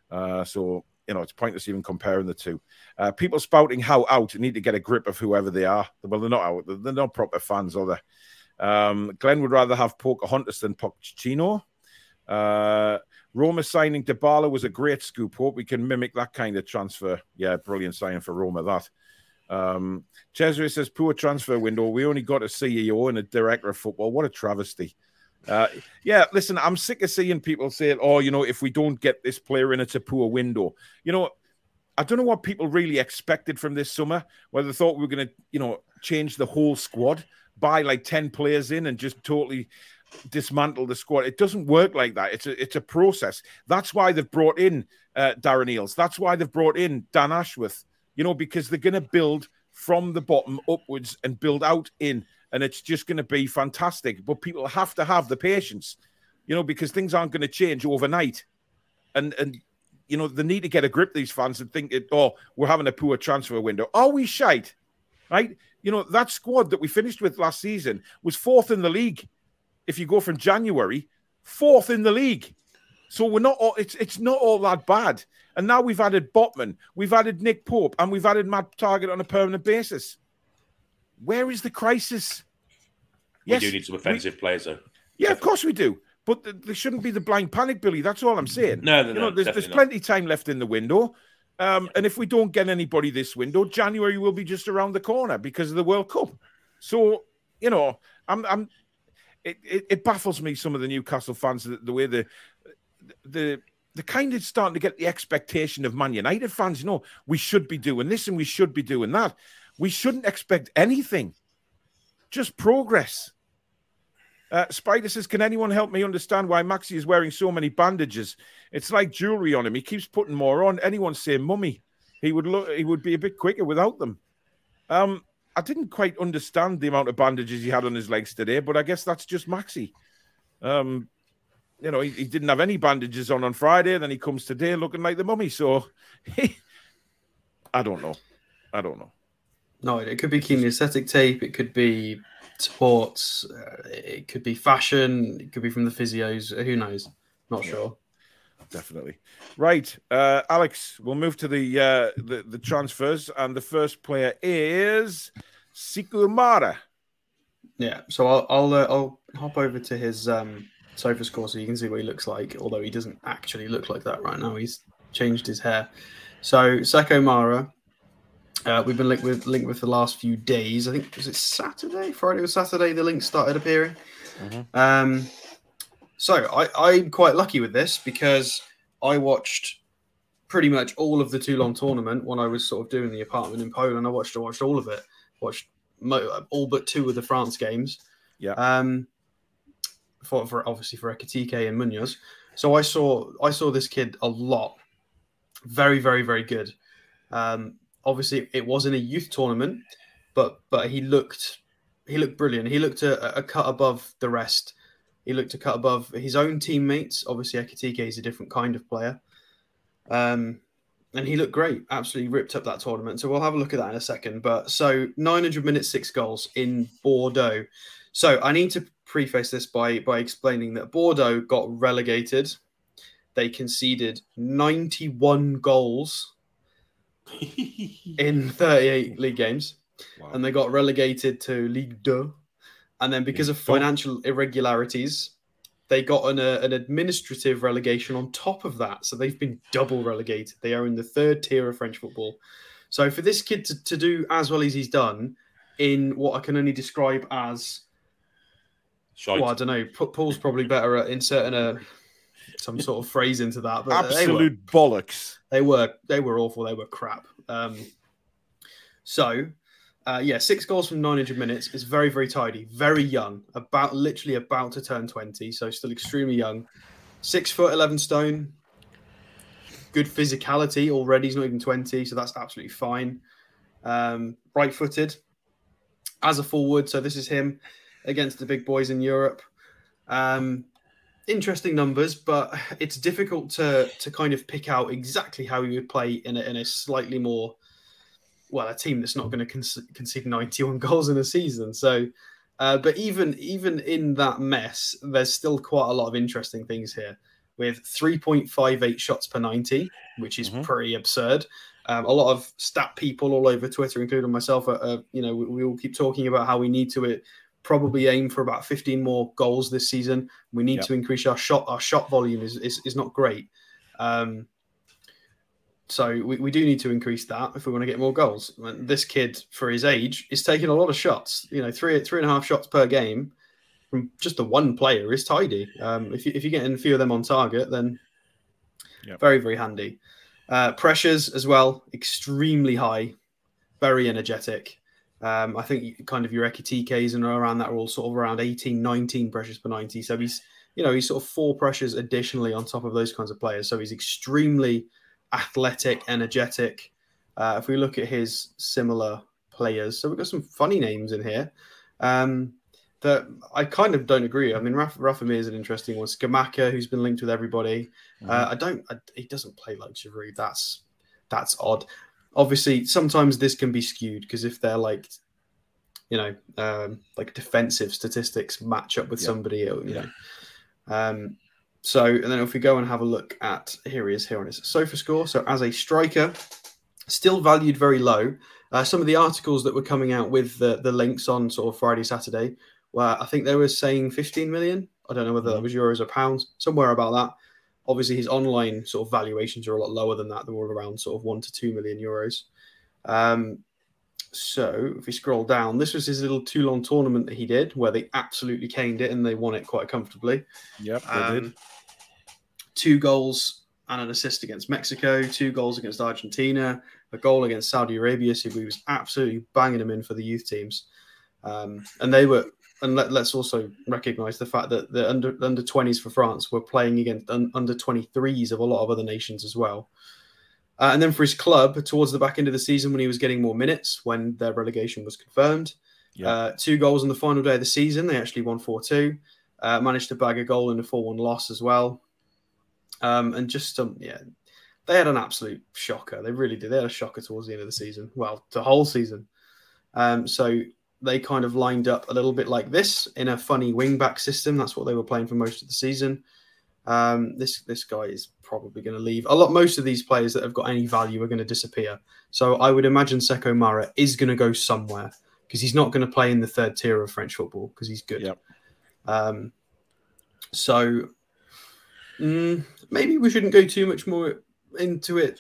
Uh, so, you know, it's pointless even comparing the two. Uh, people spouting how out need to get a grip of whoever they are. Well, they're not out. They're not proper fans, are they? Um, Glenn would rather have Pocahontas than Pochettino. Uh, Roma signing Dybala was a great scoop. Hope we can mimic that kind of transfer. Yeah, brilliant signing for Roma, that. Um, Cesare says, poor transfer window. We only got a CEO and a director of football. What a travesty. Uh, yeah, listen, I'm sick of seeing people say, "Oh, you know, if we don't get this player in, it's a poor window." You know, I don't know what people really expected from this summer. Whether they thought we were going to, you know, change the whole squad, buy like ten players in, and just totally dismantle the squad. It doesn't work like that. It's a it's a process. That's why they've brought in uh, Darren Eales. That's why they've brought in Dan Ashworth. You know, because they're going to build from the bottom upwards and build out in, and it's just going to be fantastic. But people have to have the patience, you know, because things aren't going to change overnight, and and you know they need to get a grip. These fans and think, it, oh, we're having a poor transfer window. Are we shite? Right? You know that squad that we finished with last season was fourth in the league if you go from January, fourth in the league. So we're not all, it's it's not all that bad. And now we've added Botman, we've added Nick Pope, and we've added Matt Targett on a permanent basis. Where is the crisis? We yes, do need some offensive we, players, though. Yeah, of course we do. But there shouldn't be the blind panic, Billy. That's all I'm saying. No, no, you know, no. There's, there's plenty time left in the window. Um, and if we don't get anybody this window, January will be just around the corner because of the World Cup. So, you know, I'm I'm it, it, it, baffles me some of the Newcastle fans the, the way the the the kind of starting to get the expectation of Man United fans. You know, we should be doing this and we should be doing that. We shouldn't expect anything, just progress. Uh, Spider says, "Can anyone help me understand why Maxi is wearing so many bandages? It's like jewelry on him. He keeps putting more on. Anyone say mummy? He would look. He would be a bit quicker without them." Um, I didn't quite understand the amount of bandages he had on his legs today, but I guess that's just Maxi. Um, you know, he, he, didn't have any bandages on on Friday, then he comes today looking like the mummy. So, <laughs> I don't know. I don't know. No, it could be kinesthetic tape. It could be sports. Uh, it could be fashion. It could be from the physios. Who knows? Not yeah. sure definitely. Right, uh, Alex, we'll move to the, uh, the the transfers, and the first player is Sekou Mara. Yeah, so I'll I'll, uh, I'll hop over to his um, sofa score so you can see what he looks like. Although he doesn't actually look like that right now, he's changed his hair. So Sekou Mara, uh, we've been linked with linked with the last few days. I think was it Saturday, Friday or Saturday. The link started appearing. Mm-hmm. Um, so I, I'm quite lucky with this because I watched pretty much all of the Toulon tournament when I was sort of doing the apartment in Poland. I watched I watched all of it. Watched mo- all but two of the France games. Yeah. Um. For, for obviously for Ekitike and Munoz. So I saw I saw this kid a lot. Very very very good. Um. Obviously it wasn't a youth tournament, but but he looked he looked brilliant. He looked a, a cut above the rest. He looked a cut above his own teammates. Obviously, Ekitike is a different kind of player. Um, and he looked great, absolutely ripped up that tournament. So we'll have a look at that in a second. But so 900 minutes, six goals in Bordeaux. So I need to preface this by by explaining that Bordeaux got relegated. They conceded 91 goals in 38 <laughs> league games, wow. and they got relegated to League 2 and then because of financial irregularities, they got an, uh, an administrative relegation on top of that. So they've been double relegated. They are in the third tier of French football. So for this kid to, to do as well as he's done in what I can only describe as, Shite. well, I don't know. Paul's probably better at inserting a some sort of phrase into that. But absolute they were, bollocks. They were they were awful. They were crap. Um, so uh, yeah, six goals from 900 minutes is very, very tidy. Very young, about literally about to turn 20, so still extremely young. Six foot 11 stone. Good physicality already. He's not even 20, so that's absolutely fine. Um, right footed as a forward, so this is him against the big boys in Europe. Um, interesting numbers, but it's difficult to to kind of pick out exactly how he would play in a, in a slightly more well, a team that's not going to con- concede 91 <laughs> goals in a season. So, uh, but even even in that mess, there's still quite a lot of interesting things here. With 3.58 shots per 90, which is mm-hmm. pretty absurd. Um, a lot of stat people all over Twitter, including myself, are, are you know, we, we, all keep talking about how we need to it, probably aim for about 15 more goals this season. We need yep. to increase our shot. Our shot volume is is, is not great. Um, so we, we do need to increase that if we want to get more goals. This kid, for his age, is taking a lot of shots. You know, three three and a half shots per game from just the one player is tidy. Um, if you if you're getting a few of them on target, then yep. very very handy. Uh, pressures as well, extremely high, very energetic. Um, I think kind of your Ekitikes and around that are all sort of around 18, 19 pressures per 90. So he's, you know, he's sort of four pressures additionally on top of those kinds of players. So he's extremely athletic, energetic. Uh, if we look at his similar players, so we've got some funny names in here um, that I kind of don't agree. I mean, Raf- Rafamir is an interesting one. Scamacca, who's been linked with everybody. Mm-hmm. Uh, I don't. I, he doesn't play like Giroud. That's that's odd obviously sometimes this can be skewed because if they're like you know um, like defensive statistics match up with yeah. somebody you yeah. know um, so and then if we go and have a look at here he is here on his sofa score so as a striker still valued very low uh, some of the articles that were coming out with the, the links on sort of friday saturday where i think they were saying 15 million i don't know whether that mm-hmm. was euros or pounds somewhere about that Obviously, his online sort of valuations are a lot lower than that. They're all around sort of one to two million euros. Um, so if we scroll down, this was his little Toulon tournament that he did, where they absolutely caned it and they won it quite comfortably. Yep, they um, did. Two goals and an assist against Mexico, two goals against Argentina, a goal against Saudi Arabia. So he was absolutely banging them in for the youth teams. Um, and they were and let, us also recognise the fact that the under under 20s for France were playing against un, under 23s of a lot of other nations as well. Uh, and then for his club, towards the back end of the season, when he was getting more minutes, when their relegation was confirmed, yeah. uh, two goals on the final day of the season. They actually won 4 2. Uh, managed to bag a goal in a 4 1 loss as well. Um, and just, um, yeah, they had an absolute shocker. They really did. They had a shocker towards the end of the season. Well, the whole season. Um, so they kind of lined up a little bit like this in a funny wingback system. That's what they were playing for most of the season. Um, this this guy is probably going to leave. A lot, most of these players that have got any value are going to disappear. So I would imagine Sekou Mara is going to go somewhere because he's not going to play in the third tier of French football because he's good. Yep. Um, so mm, maybe we shouldn't go too much more into it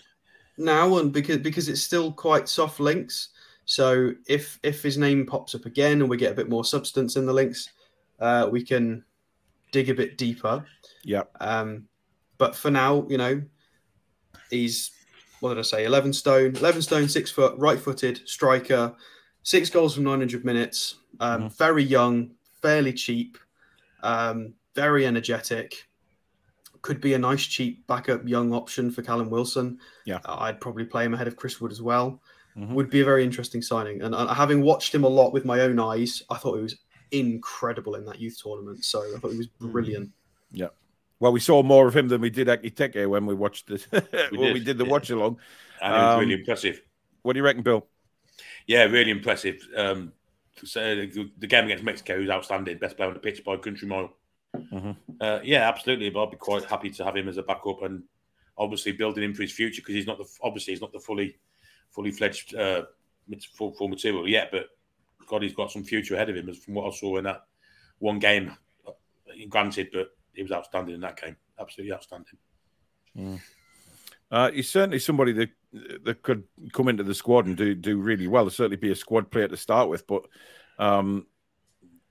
now, and because because it's still quite soft links. So if if his name pops up again and we get a bit more substance in the links, uh, we can dig a bit deeper. Yeah. Um, but for now, you know, he's what did I say? Eleven stone, eleven stone, six foot, right-footed striker, six goals from nine hundred minutes. Um, mm-hmm. Very young, fairly cheap, um, very energetic. Could be a nice cheap backup young option for Callum Wilson. Yeah, uh, I'd probably play him ahead of Chris Wood as well mm-hmm. would be a very interesting signing. And, and, having watched him a lot with my own eyes, I thought he was incredible in that youth tournament. So I thought he was mm. brilliant. Yeah. Well, we saw more of him than we did Ekitike when we watched this. <laughs> We when did. we did the yeah. watch along. And it was um, really impressive. What do you reckon, Bill? Yeah, really impressive. Um, so the, the, game against Mexico was outstanding. Best player on the pitch by country mile. Mm-hmm. Uh, yeah, absolutely. But I'd be quite happy to have him as a backup and obviously building him for his future because he's not the obviously he's not the fully fully fledged uh, full, full material yet, but God, he's got some future ahead of him, as from what I saw in that one game. Granted, but he was outstanding in that game. Absolutely outstanding. Mm. Uh, he's certainly somebody that that could come into the squad and do do really well. certainly be a squad player to start with, but um,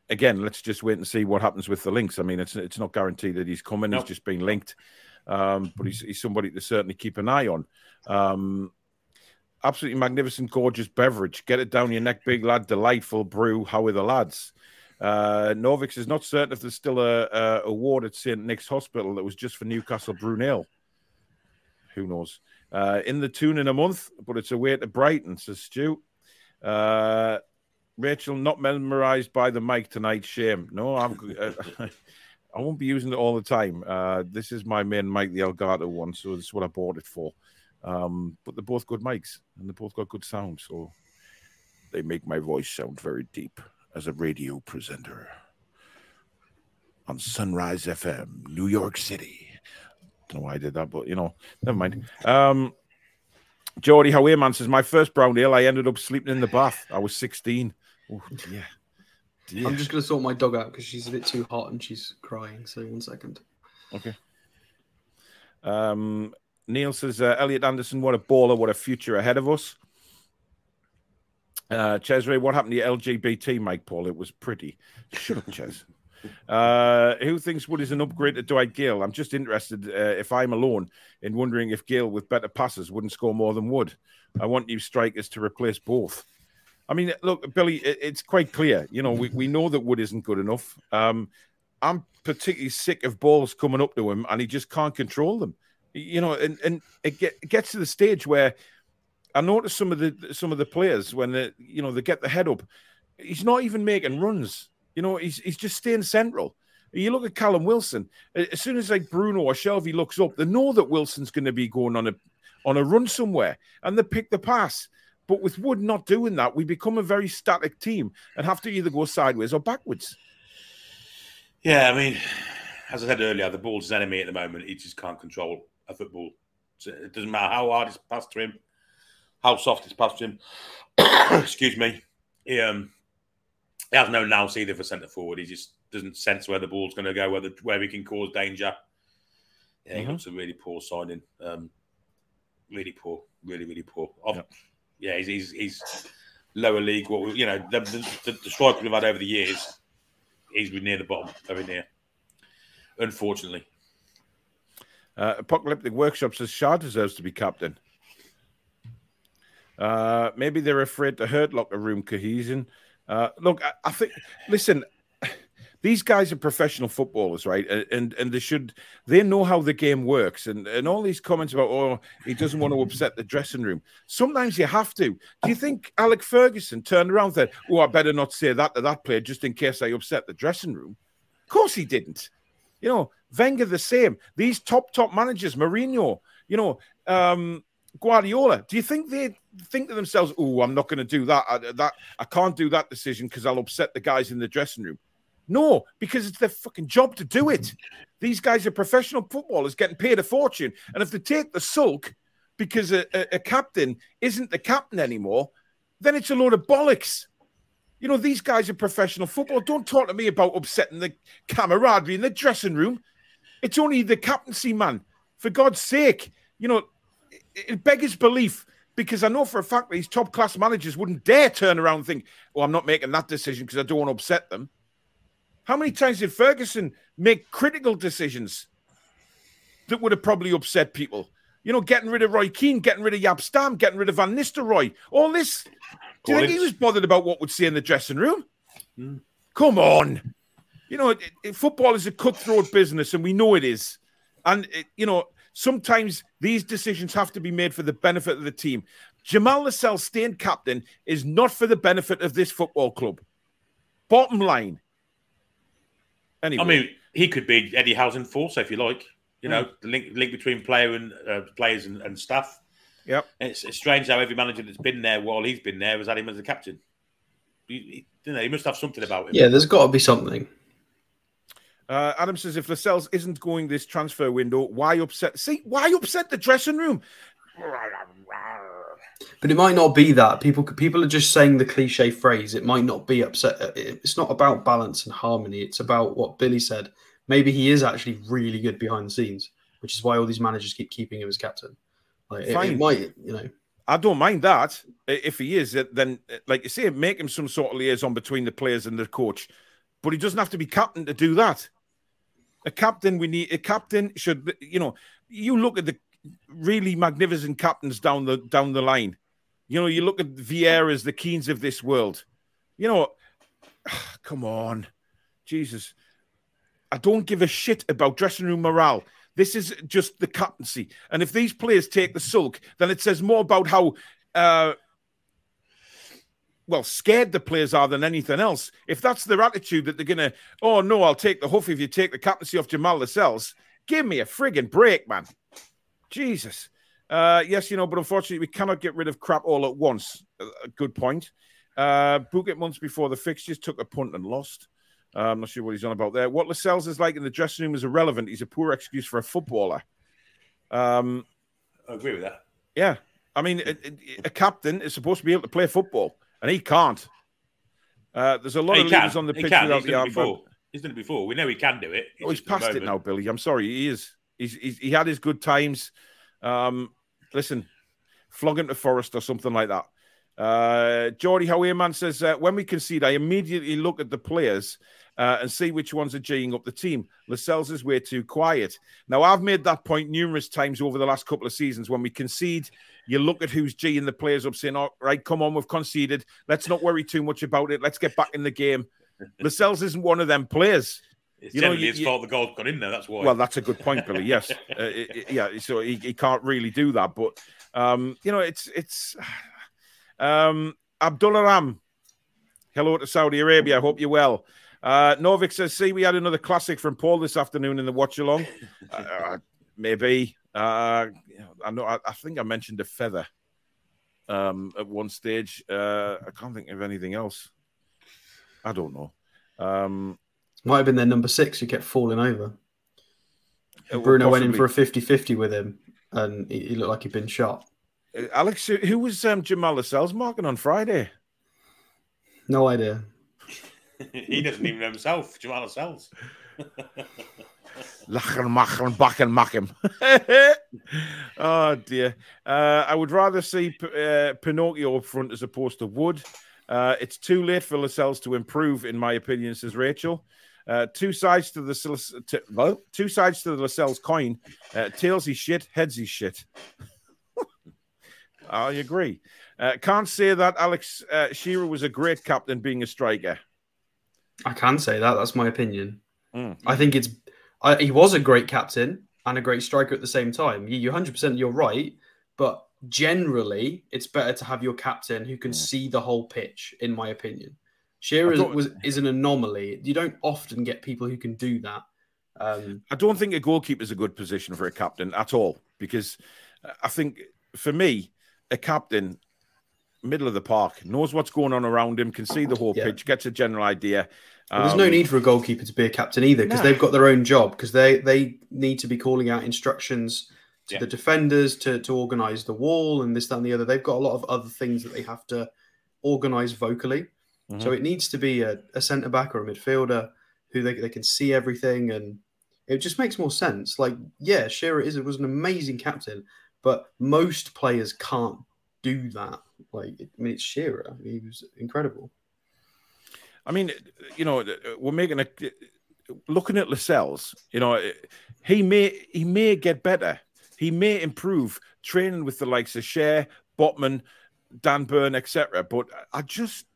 again, let's just wait and see what happens with the links. I mean, it's it's not guaranteed that he's coming; nope. he's just been linked. Um, but he's, he's somebody to certainly keep an eye on. Um, absolutely magnificent, gorgeous beverage. Get it down your neck, big lad. Delightful brew. How are the lads? Uh, Norvix is not certain if there's still a, a award at St. Nick's Hospital that was just for Newcastle Brunel. Who knows? Uh, in the Toon in a month, but it's away to Brighton, says Stu. Uh, Rachel, not memorized by the mic tonight. Shame. No, I'm. Uh, <laughs> I won't be using it all the time. Uh, this is my main mic, the Elgato one, so this is what I bought it for. Um, but they're both good mics and they both got good sound. So they make my voice sound very deep as a radio presenter on Sunrise FM, New York City. Don't know why I did that, but you know, never mind. Um, Jordy man says, My first brown ale, I ended up sleeping in the bath. I was 16. Oh, dear. dear. I'm just going to sort my dog out because she's a bit too hot and she's crying. So, one second. Okay. Um, Neil says, uh, Elliot Anderson, what a baller, what a future ahead of us. Uh, Cesare, what happened to your LGBT, Mike Paul? It was pretty. Shut up, Ches. <laughs> Uh, who thinks Wood is an upgrade to Dwight Gill? I'm just interested uh, if I'm alone in wondering if Gill, with better passes wouldn't score more than Wood. I want new strikers to replace both. I mean, look, Billy, it's quite clear. You know, we, we know that Wood isn't good enough. Um, I'm particularly sick of balls coming up to him and he just can't control them. You know, and, and it, get, it gets to the stage where I notice some of the some of the players when they you know they get the head up, he's not even making runs. You know, he's he's just staying central. You look at Callum Wilson. As soon as like Bruno or Shelvey looks up, they know that Wilson's going to be going on a on a run somewhere, and they pick the pass. But with Wood not doing that, we become a very static team and have to either go sideways or backwards. Yeah, I mean, as I said earlier, the ball's his enemy at the moment. He just can't control a football. So it doesn't matter how hard it's passed to him, how soft it's passed to him. <coughs> Excuse me. He, um, he has no nous either for centre forward. He just doesn't sense where the ball's going to go, where, the, where he can cause danger. Yeah, mm-hmm. he a really poor signing. Um, really poor, really, really poor. Yeah, he's, he's, he's lower league. What you know, the, the, the striker we've had over the years, he's we're near the bottom, very near. Unfortunately. Uh, Apocalyptic Workshop says Schär deserves to be captain. Uh, maybe they're afraid to hurt locker room cohesion. Uh, look, I, I think. Listen, these guys are professional footballers, right? And and they should they know how the game works. And and all these comments about oh he doesn't want to upset the dressing room. Sometimes you have to. Do you think Alec Ferguson turned around and said, "Oh, I better not say that to that player just in case I upset the dressing room"? Of course he didn't. You know, Wenger the same. These top top managers, Mourinho, you know, um, Guardiola. Do you think they think to themselves, "Oh, I'm not going to do that. I, that I can't do that decision because I'll upset the guys in the dressing room"? No, because it's their fucking job to do it. These guys are professional footballers getting paid a fortune. And if they take the sulk because a, a, a captain isn't the captain anymore, then it's a load of bollocks. You know, these guys are professional football. Don't talk to me about upsetting the camaraderie in the dressing room. It's only the captaincy, man. For God's sake, you know, it, beggars belief because I know for a fact that these top class managers wouldn't dare turn around and think, oh, I'm not making that decision because I don't want to upset them. How many times did Ferguson make critical decisions that would have probably upset people? You know, getting rid of Roy Keane, getting rid of Jaap Stam, getting rid of Van Nistelrooy, all this. Do you think he was bothered about what would say in the dressing room? Mm. Come on. You know, it, it, football is a cutthroat business, and we know it is. And, it, you know, sometimes these decisions have to be made for the benefit of the team. Jamal Lascelles staying captain is not for the benefit of this football club. Bottom line, Anyway. I mean, he could be Eddie Howe's enforcer if you like. You know, mm. the link link between player and uh, players and, and staff. Yep. It's, it's, strange how every manager that's been there while he's been there has had him as a captain. He, you know, he must have something about him. Yeah, there's got to be something. Uh, Adam says if Lascelles isn't going this transfer window, why upset? See, why upset the dressing room? But it might not be that people people are just saying the cliche phrase. It might not be upset. Uh, it's not about balance and harmony. It's about what Billy said. Maybe he is actually really good behind the scenes, which is why all these managers keep keeping him as captain. Like it, it might, you know. I don't mind that if he is. Then, uh, like you say, make him some sort of liaison between the players and the coach. But he doesn't have to be captain to do that. A captain, we need a captain. Should you know? You look at the really magnificent captains down the down the line. You know, you look at Vieira's, the Keanes of this world. You know, <sighs> come on, Jesus. I don't give a shit about dressing room morale. This is just the captaincy. And if these players take the sulk, then it says more about how, uh, well, scared the players are than anything else. If that's their attitude that they're going to, oh, no, I'll take the huff if you take the captaincy off Jamal Lascelles, give me a frigging break, man. Jesus. Uh, yes, you know, but unfortunately, we cannot get rid of crap all at once. A good point. Uh, book it months before the fixtures, took a punt and lost. Uh, I'm not sure what he's on about there. What Lascelles is like in the dressing room is irrelevant. He's a poor excuse for a footballer. Um, I agree with that. Yeah. I mean, a, a, captain is supposed to be able to play football, and he can't. Uh, there's a lot he of leaders on the pitch without the arm. He's done it before. We know he can do it. Oh, he's past it now, Billy. I'm sorry. He is. He's, he's, he had his good times. Um, listen, flog him to Forest or something like that. Uh, Geordie Howeman says, uh, when we concede, I immediately look at the players uh, and see which ones are G'ing up the team. Lascelles is way too quiet. Now, I've made that point numerous times over the last couple of seasons. When we concede, you look at who's G'ing the players up, saying, "All right, come on, we've conceded. Let's not worry too much about it. Let's get back in the game." <laughs> Lascelles isn't one of them players. It's you know, his fault the goal got in there. That's why. Well, that's a good point, Billy. Yes, <laughs> uh, it, yeah. So he, he, can't really do that, but um, you know, it's it's <sighs> um, Abdullah Ram. Hello to Saudi Arabia. I hope you're well. Uh, Novik says, "See, we had another classic from Paul this afternoon in the watch along. <laughs> Uh, uh, maybe uh, I know. I, I, think I mentioned a feather um, at one stage. Uh, I can't think of anything else. I don't know. Um, might have been their number six who kept falling over. Bruno went in for a 50 50 with him and he, he, looked like he'd been shot. Uh, Alex, who was um, Jamal Lascelles marking on Friday? No idea. <laughs> he doesn't even know himself, Jamal Lascelles. <laughs> Lachen, machen, backen, machen. <laughs> oh dear. Uh, I would rather see uh, Pinocchio up front as opposed to Wood. Uh, it's too late for Lascelles to improve, in my opinion, says Rachel. Uh, two sides to the to, well, two sides to the Lascelles coin. Uh, tails is shit, heads is shit. I agree. Uh, can't say that Alex Shearer was a great captain, being a striker. I can say that. That's my opinion. Mm. I think it's. I, he was a great captain and a great striker at the same time. You, are 100% you're right, but generally, it's better to have your captain who can mm. see the whole pitch. In my opinion. Shearer thought, was is an anomaly. You don't often get people who can do that. Um, I don't think a goalkeeper is a good position for a captain at all because I think for me, a captain, middle of the park, knows what's going on around him, can see the whole yeah. pitch, gets a general idea. Well, there's no um, need for a goalkeeper to be a captain either because they've got their own job because they they need to be calling out instructions to yeah. the defenders to to organize the wall and this that and the other. They've got a lot of other things that they have to organize vocally. Mm-hmm. So it needs to be a, a centre back or a midfielder who they, they can see everything and it just makes more sense. Like, yeah, Shearer is it was an amazing captain, but most players can't do that. Like, I mean, it's Shearer. He was incredible. I mean, you know, we're making a looking at Lascelles. You know, he may he may get better. He may improve training with the likes of Schär, Botman, Dan Burn, etc. But I just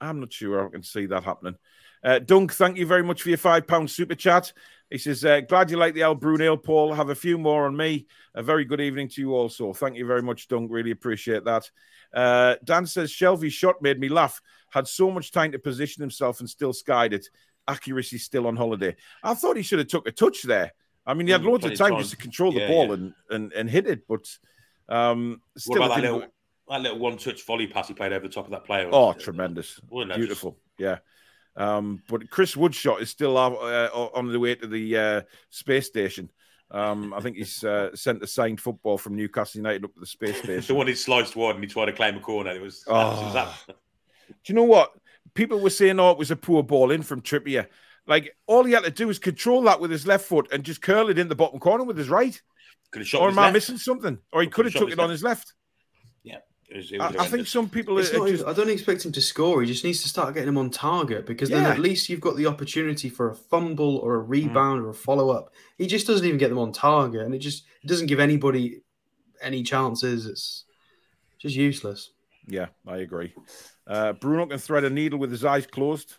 I'm not sure I can see that happening. Uh, Dunk, thank you very much for your five pound super chat. He says, uh, Glad you like the El Brunel, Paul. Have a few more on me. A very good evening to you also. Thank you very much, Dunk. Really appreciate that. Uh, Dan says, Shelvey's shot made me laugh. Had so much time to position himself and still skied it. Accuracy still on holiday. I thought he should have took a touch there. I mean, he had mm, loads of time, just to control the yeah, ball yeah. And, and, and hit it, but um, still, what about that little, that little one touch volley pass he played over the top of that player. Oh, tremendous. Beautiful. Yeah. Um, but Chris Woodshot is still uh, on the way to the uh, space station. Um, I think he's uh, sent a signed football from Newcastle United up to the space <laughs> station. the one he sliced wide and he tried to claim a corner. It was. Oh. was that. Do you know what? People were saying, "Oh, it was a poor ball in from Trippier." Like all he had to do was control that with his left foot and just curl it in the bottom corner with his right. Could have shot. Or am I missing something? Or he could have took it left. on his left. It was, it was I, I, think some people. Are, not, just... I don't expect him to score. He just needs to start getting him on target because then at least you've got the opportunity for a fumble or a mm. rebound mm. or a follow up. He just doesn't even get them on target, and it just it doesn't give anybody any chances. It's just useless. Yeah, I agree. Uh, Bruno can thread a needle with his eyes closed.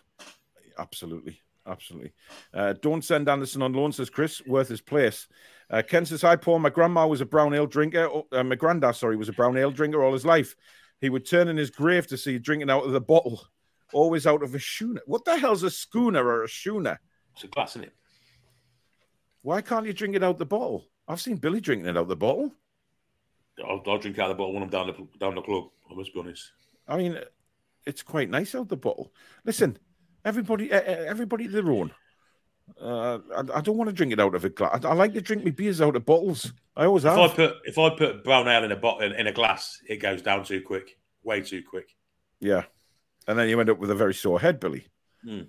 Absolutely, absolutely. Uh, don't send Anderson on loan, says Chris. Worth his place. Uh, Ken says, Hi, Paul. My grandma was a brown ale drinker. Uh, my granddad, sorry, was a brown ale drinker all his life. He would turn in his grave to see drinking out of the bottle, always out of a schooner. What the hell's a schooner or a schooner? It's a glass, isn't it? Why can't you drink it out the bottle? I've seen Billy drinking it out the bottle. I'll, I'll drink out the bottle when I'm down the, down the club. I must be honest. I mean, it's quite nice out the bottle. Listen, everybody, everybody their own. Uh, I, I, don't want to drink it out of a glass. I, I, like to drink my beers out of bottles. I always if have. I put if I put brown ale in a bottle in a glass, it goes down too quick, way too quick. Yeah, and then you end up with a very sore head, Billy. Hmm.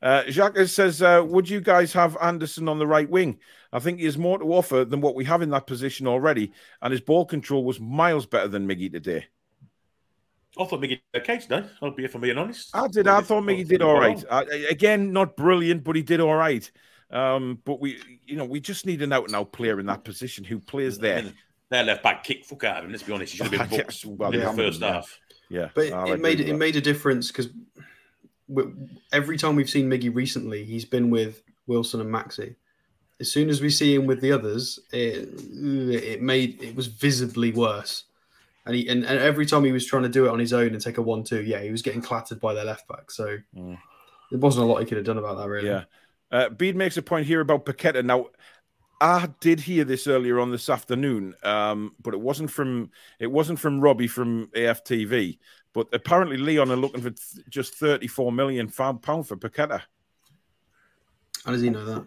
Uh, Jacques says, uh, "Would you guys have Anderson on the right wing? I think he has more to offer than what we have in that position already, and his ball control was miles better than Miggy today." I thought Miggy did okay today. I'll be if I'm being honest. I did. I thought Miggy did all right. Uh, again, not brilliant, but he did all right. Um, but we, you know, we just need an out and out player in that position who plays there. Their left back kick fuck out of him. Let's be honest, he should have been <laughs> booked well, in the first half. Yeah, but it, it made it made a difference because every time we've seen Miggy recently, he's been with Wilson and Maxi. As soon as we see him with the others, it, it made it was visibly worse. And, he, and, and every time he was trying to do it on his own and take a one-two, yeah, he was getting clattered by their left back. So mm. there wasn't a lot he could have done about that, really. Yeah. Uh, Bede makes a point here about Paqueta. Now, I did hear this earlier on this afternoon, um, but it wasn't from it wasn't from Robbie from AFTV. But apparently, Lyon are looking for th- just thirty-four million pound for Paqueta. How does he know that?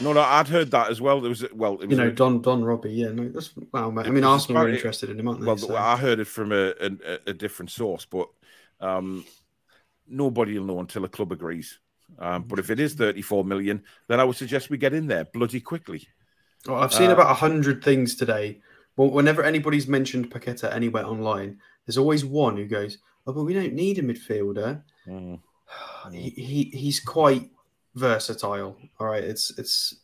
No, no, I'd heard that as well. There was well, was you know, a, Don Don Robbie. Yeah, no, that's well. I mean, Arsenal are interested in him, aren't they? Well, so. I heard it from a, a, a different source, but um, nobody will know until a club agrees. Um, but if it is 34 million, then I would suggest we get in there bloody quickly. Well, I've seen uh, about 100 things today. Well, whenever anybody's mentioned Paqueta anywhere online, there's always one who goes, Oh, but we don't need a midfielder. Mm. <sighs> He, he, he's quite versatile. All right. It's, it's,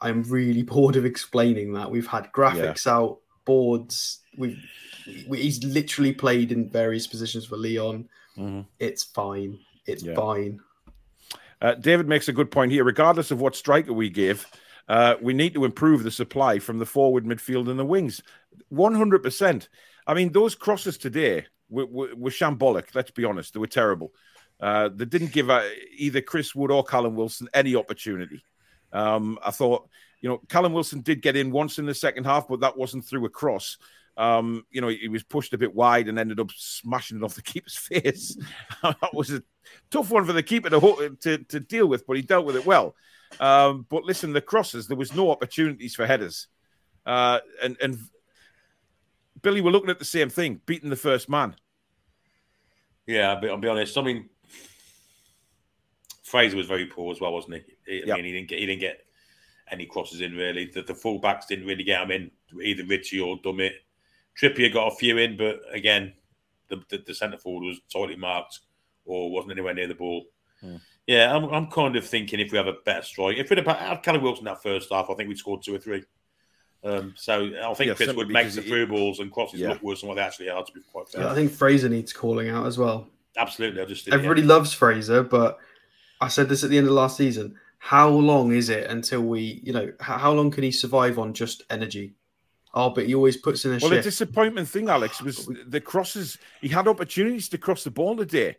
I'm really <laughs> bored of explaining that. We've had graphics yeah. out, boards. We've, we, he's literally played in various positions for Lyon. Mm-hmm. It's fine. It's yeah. fine. Uh, David makes a good point here. Regardless of what striker we give, uh, we need to improve the supply from the forward, midfield, and the wings. 100%. I mean, those crosses today were, were, were shambolic. Let's be honest. They were terrible. Uh, they didn't give uh, either Chris Wood or Callum Wilson any opportunity. Um, I thought, you know, Callum Wilson did get in once in the second half, but that wasn't through a cross. Um, you know, he was pushed a bit wide and ended up smashing it off the <laughs> keeper's face. <laughs> that was a tough one for the keeper to, to, to deal with, but he dealt with it well. Um, but listen, the crosses, there was no opportunities for headers. Uh, and, and Billy, we're looking at the same thing, beating the first man. Yeah, I'll be honest. I mean, Fraser was very poor as well, wasn't he? I yep. mean, he didn't get he didn't get any crosses in really. The, the fullbacks didn't really get them in, either Ritchie or Dummett. Trippier got a few in, but again, the, the, the centre forward was tightly marked or wasn't anywhere near the ball. Hmm. Yeah, I'm, I'm kind of thinking if we have a better strike, if we'd have had Callum Wilson that first half, I think we'd scored two or three. Um, so I think yeah, Chris would make the through balls and crosses yeah. look worse than what they actually are. To be quite fair, yeah, I think Fraser needs calling out as well. Absolutely, I just everybody loves Fraser, but I said this at the end of last season. How long is it until we, you know, how, long can he survive on just energy? Oh, but he always puts in a well. Shift. The disappointment thing, Alex, was <sighs> the crosses. He had opportunities to cross the ball today,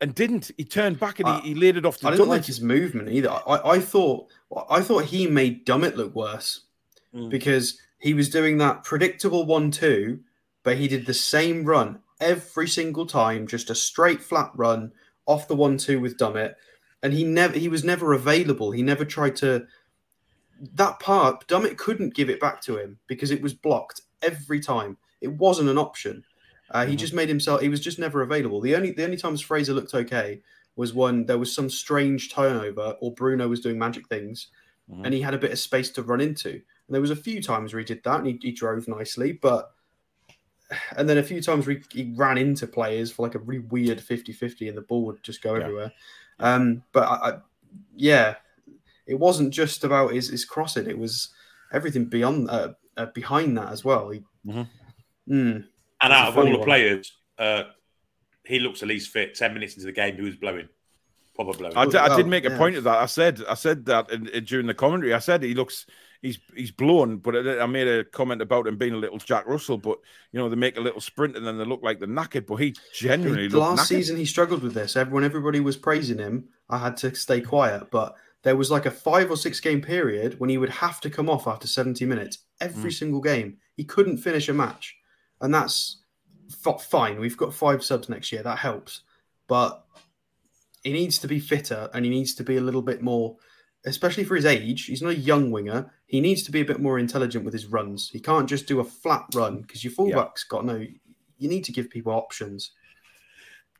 and didn't. He turned back and he, he laid it off. I didn't like his movement either. I, I thought I thought he made Dummett look worse mm. because he was doing that predictable one-two, but he did the same run every single time, just a straight flat run off the one-two with Dummett, and he never he was never available. He never tried to that part, Dummett couldn't give it back to him because it was blocked every time. It wasn't an option. Uh, he mm-hmm. just made himself. He was just never available. The only the only times Fraser looked okay was when there was some strange turnover or Bruno was doing magic things, mm-hmm. and he had a bit of space to run into. And there was a few times where he did that and he, he drove nicely, but and then a few times where he, he, ran into players for like a really weird 50-50 and the ball would just go yeah. everywhere. Um, but I, I, yeah, it wasn't just about his, his crossing; it was everything beyond uh, uh, behind that as well. He, mm-hmm. mm, and out of all the one. players, uh, he looks at least fit. Ten minutes into the game, he was blowing. Probably. I, d- I did make a yeah. point of that. I said I said that in, in, during the commentary. I said he looks he's he's blown, but I, made a comment about him being a little Jack Russell. But you know they make a little sprint and then they look like they're knackered. But he genuinely last knackered. season he struggled with this. Everyone everybody was praising him. I had to stay quiet, but there was like a five or six game period when he would have to come off after 70 minutes every mm. single game. He couldn't finish a match. And that's f- fine. We've got five subs next year. That helps. But he needs to be fitter and he needs to be a little bit more, especially for his age. He's not a young winger. He needs to be a bit more intelligent with his runs. He can't just do a flat run because your fullback's yeah. got no. You need to give people options.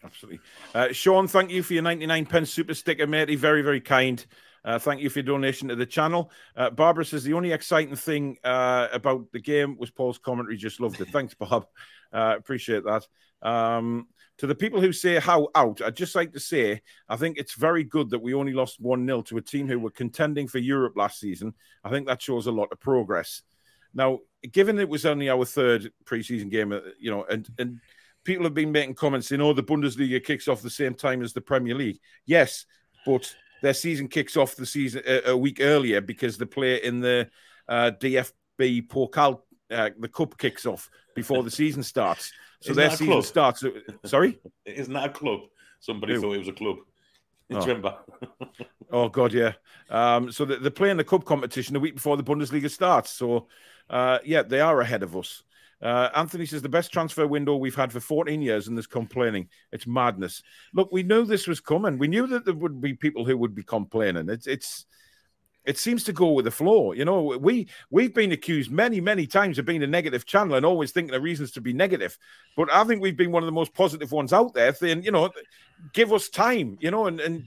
Absolutely. Uh, Sean, thank you for your 99 pence super sticker, matey. Very, very kind. Uh, thank you for your donation to the channel. Uh, Barbara says the only exciting thing uh, about the game was Paul's commentary. Just loved it. Thanks, Bob. <laughs> Uh, appreciate that. Um, to the people who say how out, I'd just like to say I think it's very good that we only lost 1 0 to a team who were contending for Europe last season. I think that shows a lot of progress. Now, given it was only our third preseason game, uh, you know, and, and people have been making comments saying, oh, the Bundesliga kicks off the same time as the Premier League. Yes, but their season kicks off the season a, uh, a week earlier because they play in the uh, DFB Pokal. Uh, the cup kicks off before the season starts. So Isn't their season club? starts. Sorry. <laughs> Isn't that a club? Somebody Who? thought it was a club. Oh. remember? Oh God, yeah. Um, so they- they're playing the cup competition a week before the Bundesliga starts. So uh, yeah, they are ahead of us. Uh, Anthony says the best transfer window we've had for 14 years, and there's complaining. It's madness. Look, we knew this was coming. We knew that there would be people who would be complaining. It's it's it seems to go with the flow. You know, we we've been accused many many times of being a negative channel and always thinking of reasons to be negative. But I think we've been one of the most positive ones out there, saying, you know, give us time. You know, and and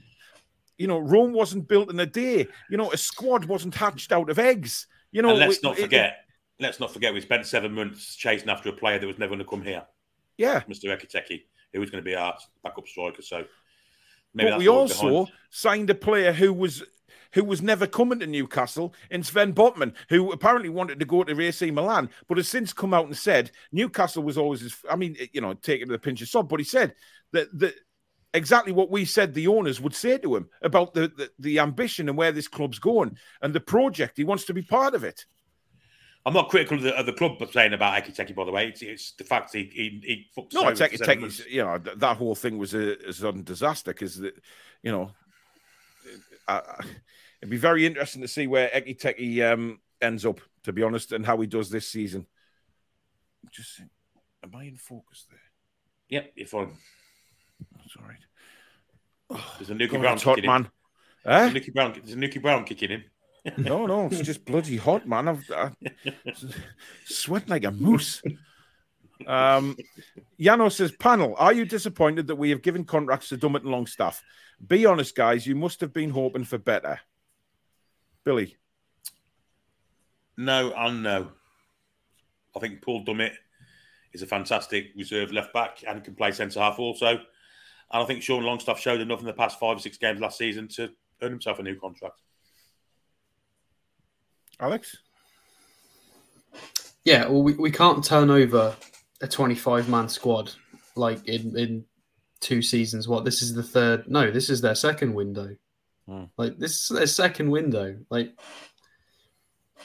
you know, Rome wasn't built in a day. You know, a squad wasn't hatched out of eggs. You know, and let's not forget, let's not forget, we spent seven months chasing after a player that was never going to come here, yeah. Mr. Ekitike, who was going to be our backup striker. So maybe But we also behind. signed a player who was who was never coming to Newcastle in Sven Botman, who apparently wanted to go to AC Milan, but has since come out and said Newcastle was always his. I mean, you know, take it with a pinch of salt, but he said that that exactly what we said the owners would say to him about the, the the ambition and where this club's going and the project. He wants to be part of it. I'm not critical of the, of the club for saying about Ekitike, by the way. It's, it's the fact he he, he fucked No, over take for it, take You know, th- that whole thing was a, a sudden disaster because, you know, I, it'd be very interesting to see where Ekitike um, ends up, to be honest, and how he does this season. Just, am I in focus there? Yep, you're fine. That's all right. There's a Newkie Brown kicking man. in. Eh? There's a Newkie Brown, there's a Newkie Brown kicking in. No, no, it's just bloody hot, man. I've I, sweat like a moose. Um, Yano says, panel, are you disappointed that we have given contracts to Dummett and Longstaff? Be honest, guys. You must have been hoping for better. Billy, No and no. I think Paul Dummett is a fantastic reserve left back and can play centre half also. And I think Sean Longstaff showed enough in the past five or six games last season to earn himself a new contract. Alex. Yeah, well, we, we can't turn over a 25 man squad like in, in two seasons. What this is the third? No, this is their second window. Hmm. Like this is their second window. Like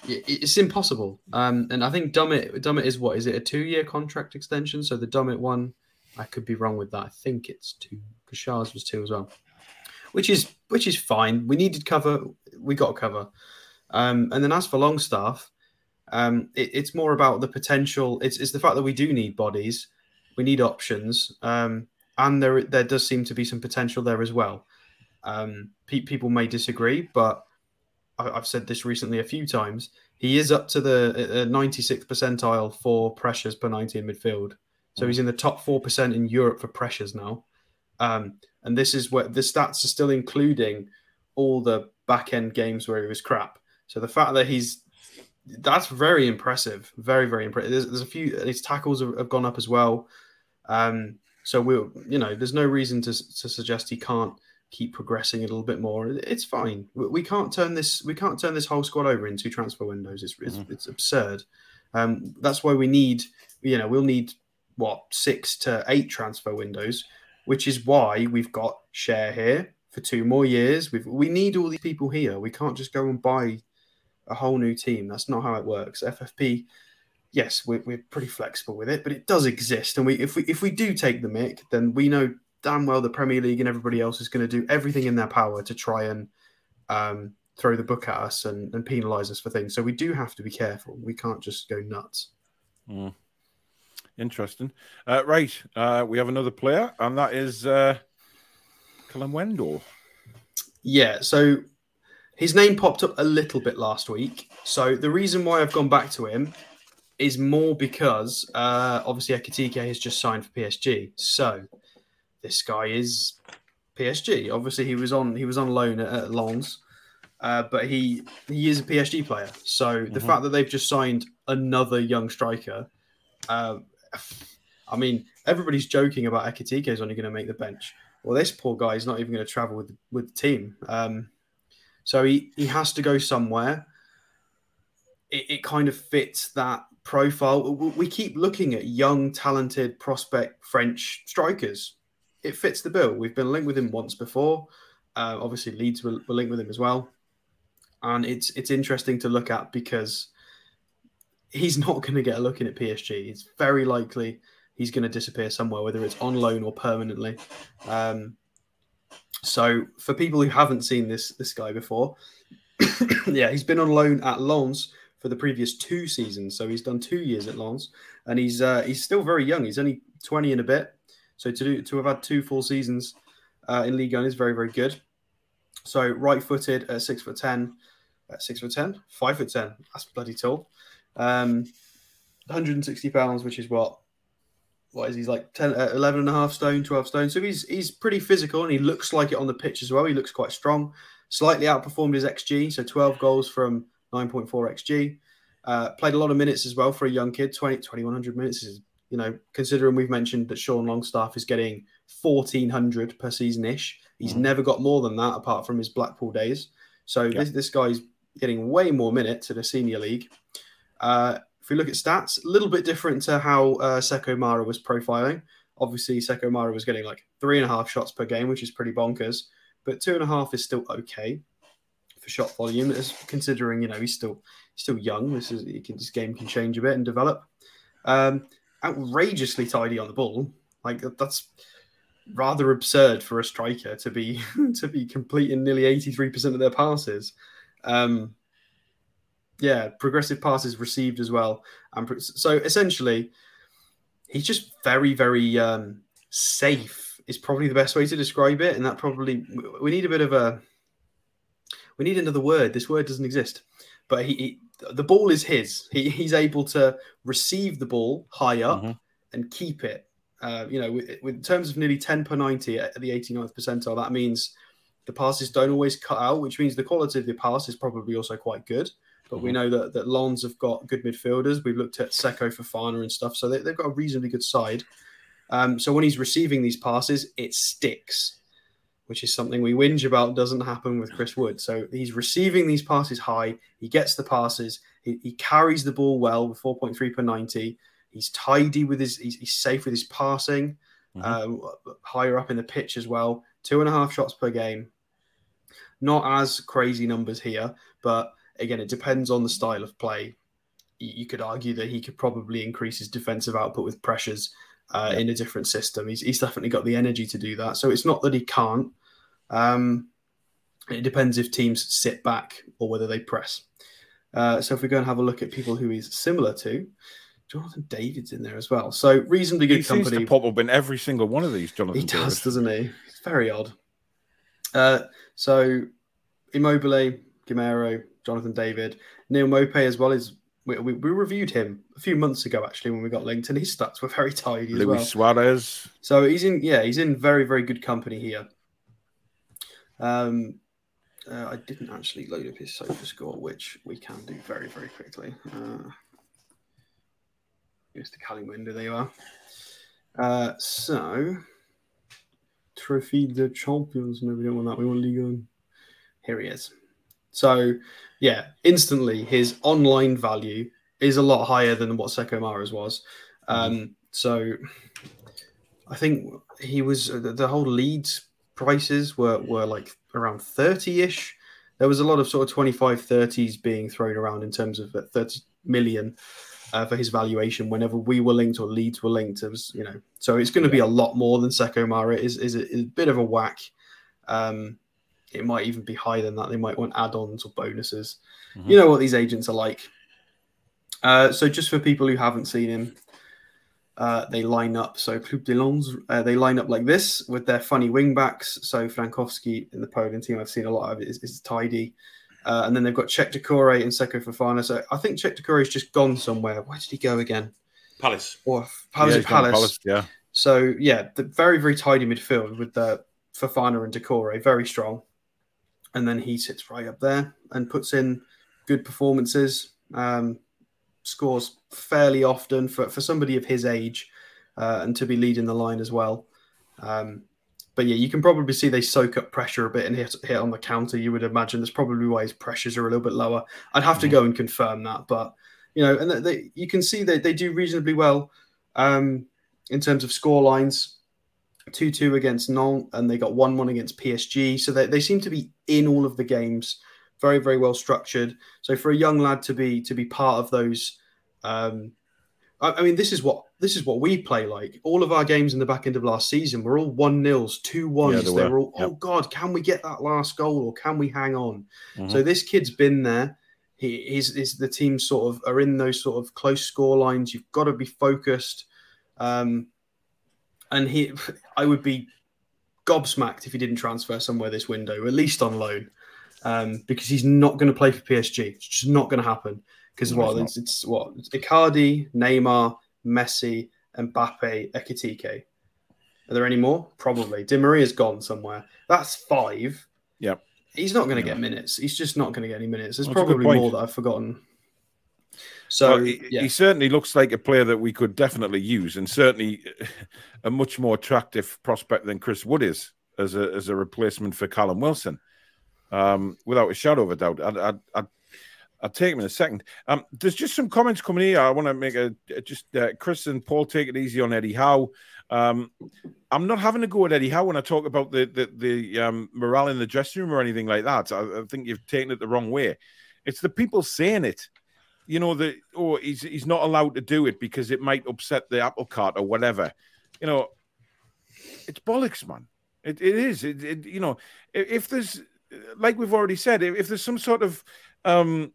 it, it's impossible. Um, and I think Dummett Dummett is what is it a two year contract extension? So the Dummett one, I could be wrong with that. I think it's two because Schär's was two as well, which is which is fine. We needed cover. We got cover. Um, and then as for Longstaff, um, it, it's more about the potential. It's, it's the fact that we do need bodies, we need options, um, and there there does seem to be some potential there as well. Um, pe- people may disagree, but I, I've said this recently a few times. He is up to the uh, 96th percentile for pressures per 90 in midfield, so he's in the top four percent in Europe for pressures now. Um, and this is where the stats are still including all the back end games where he was crap. So the fact that he's that's very impressive, very very impressive. There's, there's a few his tackles have, have gone up as well. Um, so we, will you know, there's no reason to to suggest he can't keep progressing a little bit more. It's fine. We, can't turn this we can't turn this whole squad over in two transfer windows. It's it's, it's absurd. Um, that's why we need you know we'll need what six to eight transfer windows, which is why we've got Schär here for two more years. We we need all these people here. We can't just go and buy a whole new team. That's not how it works. FFP, yes, we're, we're pretty flexible with it, but it does exist. And we if we if we do take the mic, then we know damn well the Premier League and everybody else is going to do everything in their power to try and um, throw the book at us and, and penalise us for things. So we do have to be careful. We can't just go nuts. Mm. Interesting. Uh, right. Uh, we have another player, and that is uh, Kalimuendo. Yeah, so his name popped up a little bit last week. So the reason why I've gone back to him is more because uh, obviously Ekitike has just signed for PSG. So this guy is PSG. Obviously he was on he was on loan at, at Lens, uh, but he he is a PSG player. So the Mhm. fact that they've just signed another young striker, uh, I mean, everybody's joking about Ekitike is only going to make the bench. Well, this poor guy is not even going to travel with with the team. Um, so he, he has to go somewhere. It, it kind of fits that profile. We keep looking at young, talented, prospect French strikers. It fits the bill. We've been linked with him once before. Uh, obviously, Leeds were, were linked with him as well, and it's it's interesting to look at because he's <laughs> not going to get a look in at PSG. It's very likely he's going to disappear somewhere, whether it's on loan or permanently. Um, so for people who haven't seen this this guy before, <coughs> yeah, he's been on loan at Lens for the previous two seasons. So he's done two years at Lens, and he's uh, he's still very young. He's only twenty and a bit. So to do to have had two full seasons uh, in Ligue 1 is very very good. So right-footed at six foot ten, at six foot ten, five foot ten. That's bloody tall. Um, 160 pounds, which is what what is he's like 10, uh, 11 and a half stone, 12 stone. So he's he's pretty physical and he looks like it on the pitch as well. He looks quite strong. Slightly outperformed his XG, so 12 goals from 9.4 XG. Uh, played a lot of minutes as well for a young kid. 20, 2100 minutes is, you know, considering we've mentioned that Sean Longstaff is getting 1400 per season ish. He's mm. never got more than that apart from his Blackpool days. So this, this guy's getting way more minutes at a senior league. Uh, if we look at stats, a little bit different to how uh, Sekou Mara was profiling. Obviously, Sekou Mara was getting like three and a half shots per game, which is pretty bonkers. But two and a half is still okay for shot volume, as considering you know he's still still young. This is can, this game can change a bit and develop. Um, outrageously tidy on the ball, like that's rather absurd for a striker to be <laughs> to be completing nearly eighty three percent of their passes. Um, yeah, progressive passes received as well. And so essentially, he's just very, very um, safe. Is probably the best way to describe it. And that probably we need a bit of a we need another word. This word doesn't exist, but he, he the ball is his. He, he's able to receive the ball high up mm-hmm. and keep it. Uh, you know, with, with terms of nearly 10 per 90 at the 89th percentile, that means the passes don't always cut out, which means the quality of the pass is probably also quite good. But mm-hmm. we know that that Lens have got good midfielders. We've looked at Seko Fofana and stuff, so they, have got a reasonably good side. Um, so when he's receiving these passes, it sticks, which is something we whinge about doesn't happen with Chris Wood. So he's receiving these passes high. He gets the passes. He, he carries the ball well with 4.3 per 90. He's tidy with his. He's, he's safe with his passing. Mm-hmm. Uh, higher up in the pitch as well. Two and a half shots per game. Not as crazy numbers here, but again, it depends on the style of play. You could argue that he could probably increase his defensive output with pressures uh, yeah. in a different system. He's, he's definitely got the energy to do that. So it's not that he can't. Um, it depends if teams sit back or whether they press. Uh, so if we go and have a look at people who he's similar to, Jonathan David's in there as well. So reasonably good he company. Seems to pop up in every single one of these. Jonathan. He does, David. doesn't he? It's very odd. Uh, so Immobile, Gameiro, Jonathan David, Neal Maupay as well is we, we, we, reviewed him a few months ago actually when we got linked, and his stats were very tidy Luis as well. Suarez. So he's in yeah he's in very very good company here. Um, uh, I didn't actually load up his sofa score, which we can do very very quickly. Uh, here's the Kalimuendo. There you are. Uh, so Trophée des Champions. No, we don't want that. We want Ligue 1. Here he is. So, yeah, instantly his online value is a lot higher than what Sekou Mara's was. Um, so, I think he was the whole Leeds prices were were like around 30 ish. There was a lot of sort of 25 30s being thrown around in terms of 30 million uh, for his valuation whenever we were linked or Leeds were linked. It was, you know, so it's going to be a lot more than Sekou Mara. Is is a, is a bit of a whack. Um, it might even be higher than that. They might want add-ons or bonuses. Mm-hmm. You know what these agents are like. Uh, so just for people who haven't seen him, uh, they line up. So Club de Lens, uh, they line up like this with their funny wingbacks. So Frankowski in the Poland team, I've seen a lot of it, is, is tidy. Uh, and then they've got Cheick Doucouré and Seko Fofana. So I think Cheick Doucouré's just gone somewhere. Where did he go again? Palace. Or Palace. Yeah, Palace. Palace. Yeah. So yeah, the very very tidy midfield with the Fofana and Doucouré, very strong and then he sits right up there and puts in good performances. Um, scores fairly often for, for somebody of his age. uh, and to be leading the line as well. Um, but yeah, you can probably see they soak up pressure a bit and hit, hit on the counter. You would imagine that's probably why his pressures are a little bit lower. I'd have to go and confirm that, but you know, and they, you can see that they do reasonably well um, in terms of score lines. 2 2 against Nantes, and they got 1 1 against PSG. So they, they seem to be in all of the games, very, very well structured. So for a young lad to be to be part of those, um, I, I mean, this is what this is what we play like. All of our games in the back end of last season were all one nils, two ones. Yeah, they, they, were, all, yep. oh God, can we get that last goal or can we hang on? Mm-hmm. So this kid's been there. He, he's, he's, the team sort of are in those sort of close score lines. You've got to be focused. Um, and he, I would be gobsmacked if he didn't transfer somewhere this window, at least on loan, um, because he's not going to play for PSG. It's just not going to happen. Because no, what it's, it's, what it's Icardi, Neymar, Messi, Mbappe, Ekitike. Are there any more? Probably. Di Maria's gone somewhere. That's five. Yep. He's not going to yeah. get minutes. He's just not going to get any minutes. There's That's probably more that I've forgotten. So well, he, yeah. he, certainly looks like a player that we could definitely use, and certainly a much more attractive prospect than Chris Wood is as a as a replacement for Callum Wilson, um, without a shadow of a doubt. I'd, I'd, I'd, I'll take him in a second. Um, there's just some comments coming here. I want to make a just uh, Chris and Paul take it easy on Eddie Howe. Um, I'm not having a go at Eddie Howe when I talk about the the, the um, morale in the dressing room or anything like that. I, I think you've taken it the wrong way. It's the people saying it you know, the oh, he's he's not allowed to do it because it might upset the apple cart or whatever. You know, it's bollocks, man. It, it is. It, it, you know, if, there's like we've already said, if, if there's some sort of um,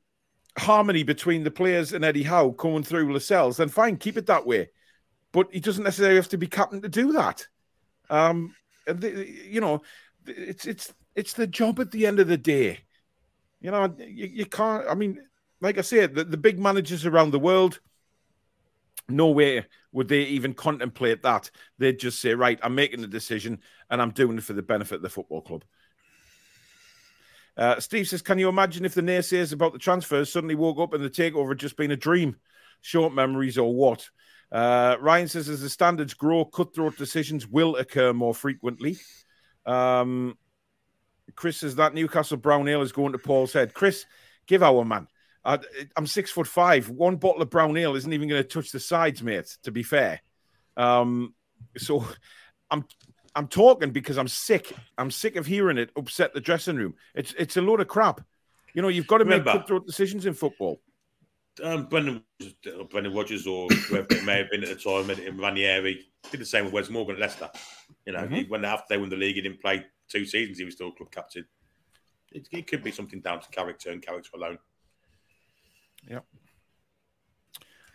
harmony between the players and Eddie Howe coming through Lascelles, then fine, keep it that way. But he doesn't necessarily have to be captain to do that. Um, and the, you know, it's it's it's the job at the end of the day. You know, you, you can't. I mean, like I said, the, the big managers around the world, nowhere would they even contemplate that. They'd just say, right, I'm making the decision and I'm doing it for the benefit of the football club. Uh, Steve says, Can you imagine if the naysayers about the transfers suddenly woke up and the takeover had just been a dream? Short memories or what? Uh, Ryan says, As the standards grow, cutthroat decisions will occur more frequently. Um, Chris says, That Newcastle Brown Ale is going to Paul's head. Chris, give our man. I, am six foot five. One bottle of brown ale isn't even going to touch the sides, mate. To be fair, um, so I'm I'm talking because I'm sick. I'm sick of hearing it upset the dressing room. It's it's a load of crap. You know, you've got to Remember, make cutthroat decisions in football. Um, Brendan, Brendan Rodgers or whoever it may have been at the time, and Ranieri did the same with Wes Morgan at Leicester. You know, mm-hmm. when after they won the league, he didn't play two seasons. He was still club captain. It, it could be something down to character and character alone. Yep.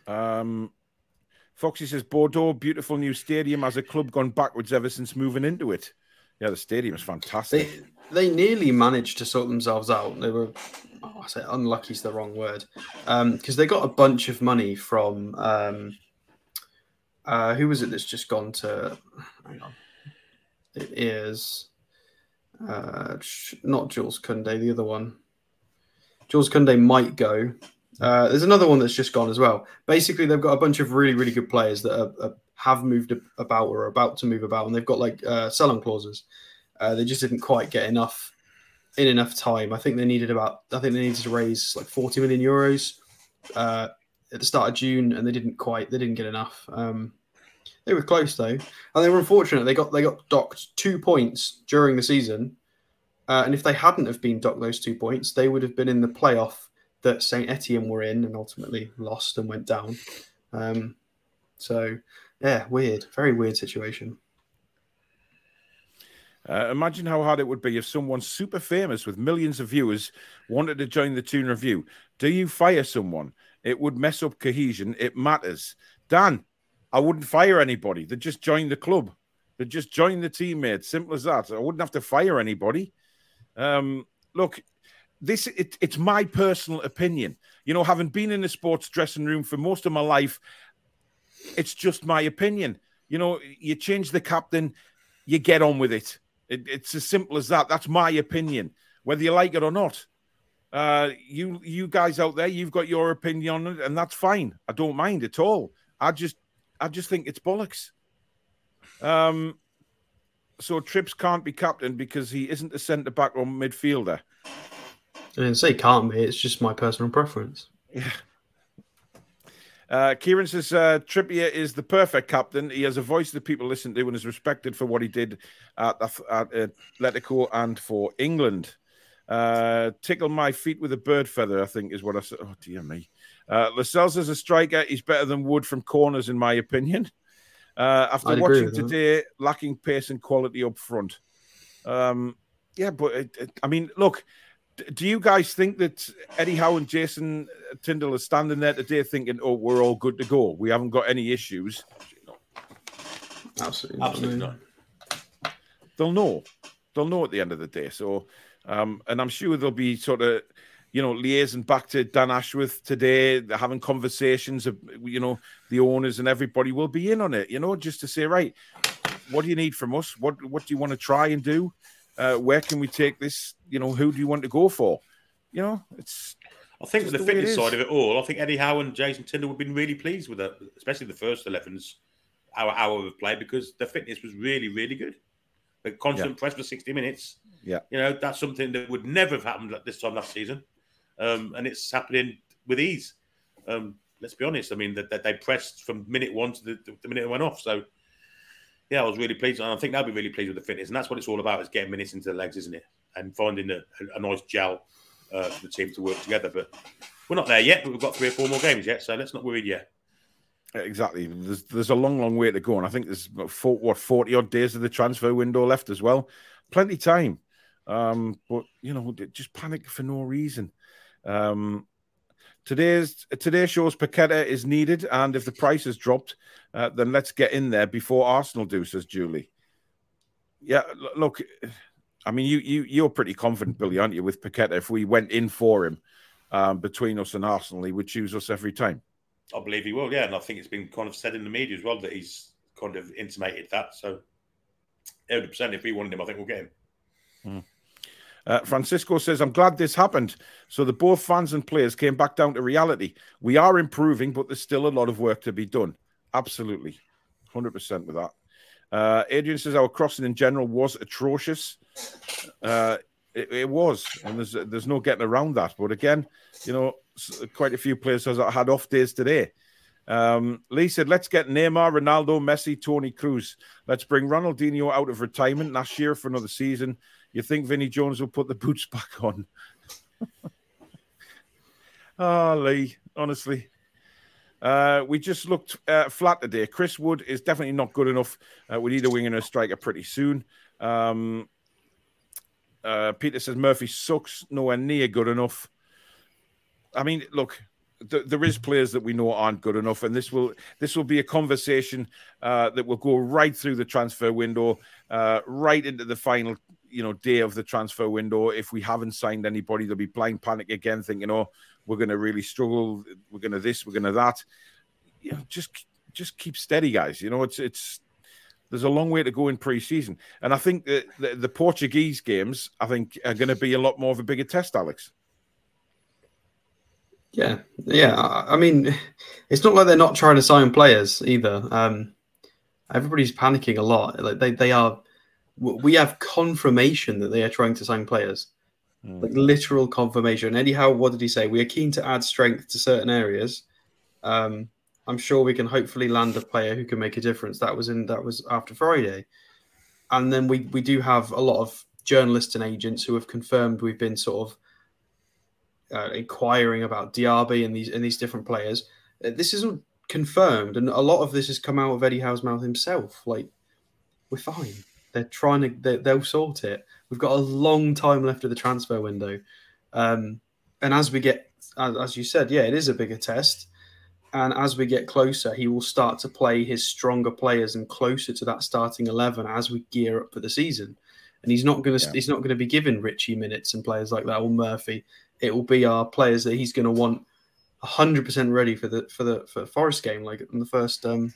Um, Foxy says Bordeaux, beautiful new stadium. Has a club gone backwards ever since moving into it? Yeah, the stadium is fantastic. They, they nearly managed to sort themselves out. They were, oh, I say unlucky is the wrong word, because um, they got a bunch of money from. Um, uh, who was it that's just gone to? Hang on. It is uh, not Jules Koundé, the other one. Jules Koundé might go, uh, there's another one that's just gone as well. Basically, they've got a bunch of really, really good players that are, are, have moved about or are about to move about, and they've got like uh, sell-on clauses. Uh, they just didn't quite get enough in enough time. I think they needed about. I think they needed to raise like 40 million euros uh, at the start of June, and they didn't quite. They didn't get enough. Um, they were close though, and they were unfortunate. They got they got docked two points during the season, uh, and if they hadn't have been docked those two points, they would have been in the playoff that Saint Etienne were in and ultimately lost and went down. Um, so yeah, weird, very weird situation. Uh, imagine how hard it would be if someone super famous with millions of viewers wanted to join the Toon Review. Do you fire someone? It would mess up cohesion. It matters. Dan, I wouldn't fire anybody. They'd just join the club. They'd just join the teammates. Simple as that. I wouldn't have to fire anybody. Um, look, this it, it's my personal opinion. You know, having been in the sports dressing room for most of my life, it's just my opinion. You know, you change the captain, you get on with it. it it's as simple as that. That's my opinion, whether you like it or not. Uh, you you guys out there, you've got your opinion on it, and that's fine. I don't mind at all. I just I just think it's bollocks. Um, so Trips can't be captain because he isn't a centre back or midfielder. I didn't say can't be. It's just my personal preference. Yeah. Uh, Kieran says uh, Trippier is the perfect captain. He has a voice that people listen to and is respected for what he did at, at Atletico and for England. Uh, tickle my feet with a bird feather, I think, is what I said. Oh, dear me. Uh, Lascelles is a striker. He's better than Wood from corners, in my opinion. Uh, after I'd watching today, that. lacking pace and quality up front. Um, yeah, but it, it, I mean, look, do you guys think that Eddie Howe and Jason Tindall are standing there today thinking, "Oh, we're all good to go. We haven't got any issues"? Absolutely, absolutely not. They'll know. They'll know at the end of the day. So, um, and I'm sure they'll be sort of, you know, liaising back to Dan Ashworth today. They're having conversations. Of, you know, the owners and everybody will be in on it. You know, just to say, right, what do you need from us? What What do you want to try and do? Uh, where can we take this? You know, who do you want to go for? You know, it's. I think the, the fitness side of it all, I think Eddie Howe and Jason Tindall would have been really pleased with it, especially the first 11s, our hour of play, because the fitness was really, really good. The constant yeah. press for 60 minutes. Yeah. You know, that's something that would never have happened at this time last season. Um, and it's happening with ease. Um, let's be honest. I mean, that, that they pressed from minute one to the, the minute it went off. So, yeah, I was really pleased, and I think they'll be really pleased with the fitness, and that's what it's all about: is getting minutes into the legs, isn't it? And finding a, a, nice gel uh, for the team to work together. But we're not there yet. But we've got three or four more games yet, so let's not worry yet. Exactly. There's there's a long, long way to go, and I think there's four, what forty odd days of the transfer window left as well. Plenty time, um, but you know, just panic for no reason. Um, Today's today shows Paqueta is needed, and if the price has dropped, uh, then let's get in there before Arsenal do, says Julie. Yeah, look, I mean, you you you're pretty confident, Billy, aren't you, with Paqueta? If we went in for him um, between us and Arsenal, he would choose us every time. I believe he will, yeah, and I think it's been kind of said in the media as well that he's kind of intimated that. So, 100 percent, if we wanted him, I think we'll get him. Hmm. Uh, Francisco says, I'm glad this happened. So the both fans and players came back down to reality. We are improving, but there's still a lot of work to be done. Absolutely. 100% with that. Uh, Adrian says, our crossing in general was atrocious. Uh, it, it, was, and there's there's no getting around that. But again, you know, quite a few players have had off days today. Um, Lee said, let's get Neymar, Ronaldo, Messi, Toni Kroos. Let's bring Ronaldinho out of retirement last year for another season. You think Vinnie Jones will put the boots back on? oh, <laughs> Lee, honestly. Uh, we just looked uh, flat today. Chris Wood is definitely not good enough. Uh, we need a wing and a striker pretty soon. Um, uh, Peter says Murphy sucks, nowhere near good enough. I mean, look, th- there is players that we know aren't good enough, and this will this will be a conversation uh, that will go right through the transfer window, uh, right into the final you know day of the transfer window. If we haven't signed anybody, there'll be blind panic again, thinking, "Oh, we're going to really struggle. We're going to this. We're going to that." You know, just just keep steady, guys. You know, it's it's there's a long way to go in pre-season, and I think that the, the Portuguese games, I think, are going to be a lot more of a bigger test, Alex. Yeah, yeah. I mean, it's not like they're not trying to sign players either. Um, everybody's panicking a lot. Like they, they are we have confirmation that they are trying to sign players, mm. like literal confirmation. And Eddie Howe, what did he say? We are keen to add strength to certain areas. Um, I'm sure we can hopefully land a player who can make a difference. That was in that was after Friday, and then we we do have a lot of journalists and agents who have confirmed we've been sort of uh, inquiring about Diaby and these and these different players. Uh, this isn't confirmed, and a lot of this has come out of Eddie Howe's mouth himself. Like we're fine they're trying to. They, they'll sort it. We've got a long time left of the transfer window, um, and as we get, as, as you said, yeah, it is a bigger test. And as we get closer, he will start to play his stronger players and closer to that starting eleven as we gear up for the season. And he's not going to yeah. he's not going to be given Ritchie minutes and players like that or Murphy. It will be our players that he's going to want hundred percent ready for the for the for Forest game, like on the first um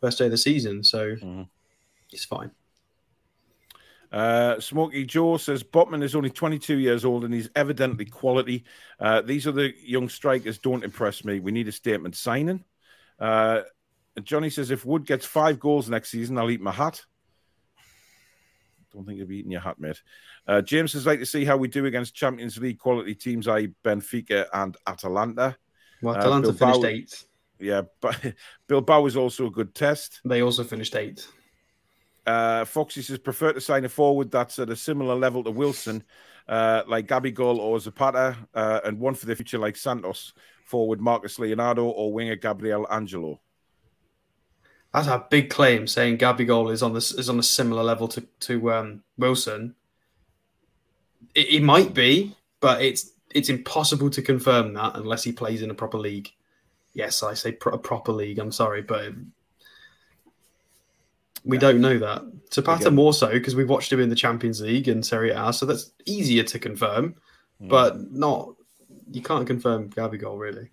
first day of the season. So mm-hmm. it's fine. Uh, Smoky Joe says Botman is only 22 years old and he's evidently quality. Uh, these are the young strikers don't impress me. We need a statement signing. Uh, Johnny says if Wood gets five goals next season, I'll eat my hat. Don't think you'll be eating your hat, mate. Uh, James says like to see how we do against Champions League quality teams like Benfica and Atalanta. Well, Atalanta uh, finished eighth. Yeah, <laughs> but Bilbao is also a good test. They also finished eighth. Uh, Foxy says prefer to sign a forward that's at a similar level to Wilson, uh, like Gabigol or Zapata, uh, and one for the future like Santos, forward Marcos Leonardo or winger Gabriel Angelo. That's a big claim saying Gabigol is on this is on a similar level to to um, Wilson. It, it might be, but it's it's impossible to confirm that unless he plays in a proper league. Yes, I say pro- a proper league. I'm sorry, but we yeah. don't know that. Zapata more so because we watched him in the Champions League and Serie A, so that's easier to confirm, mm. but not. You can't confirm Gabigol really.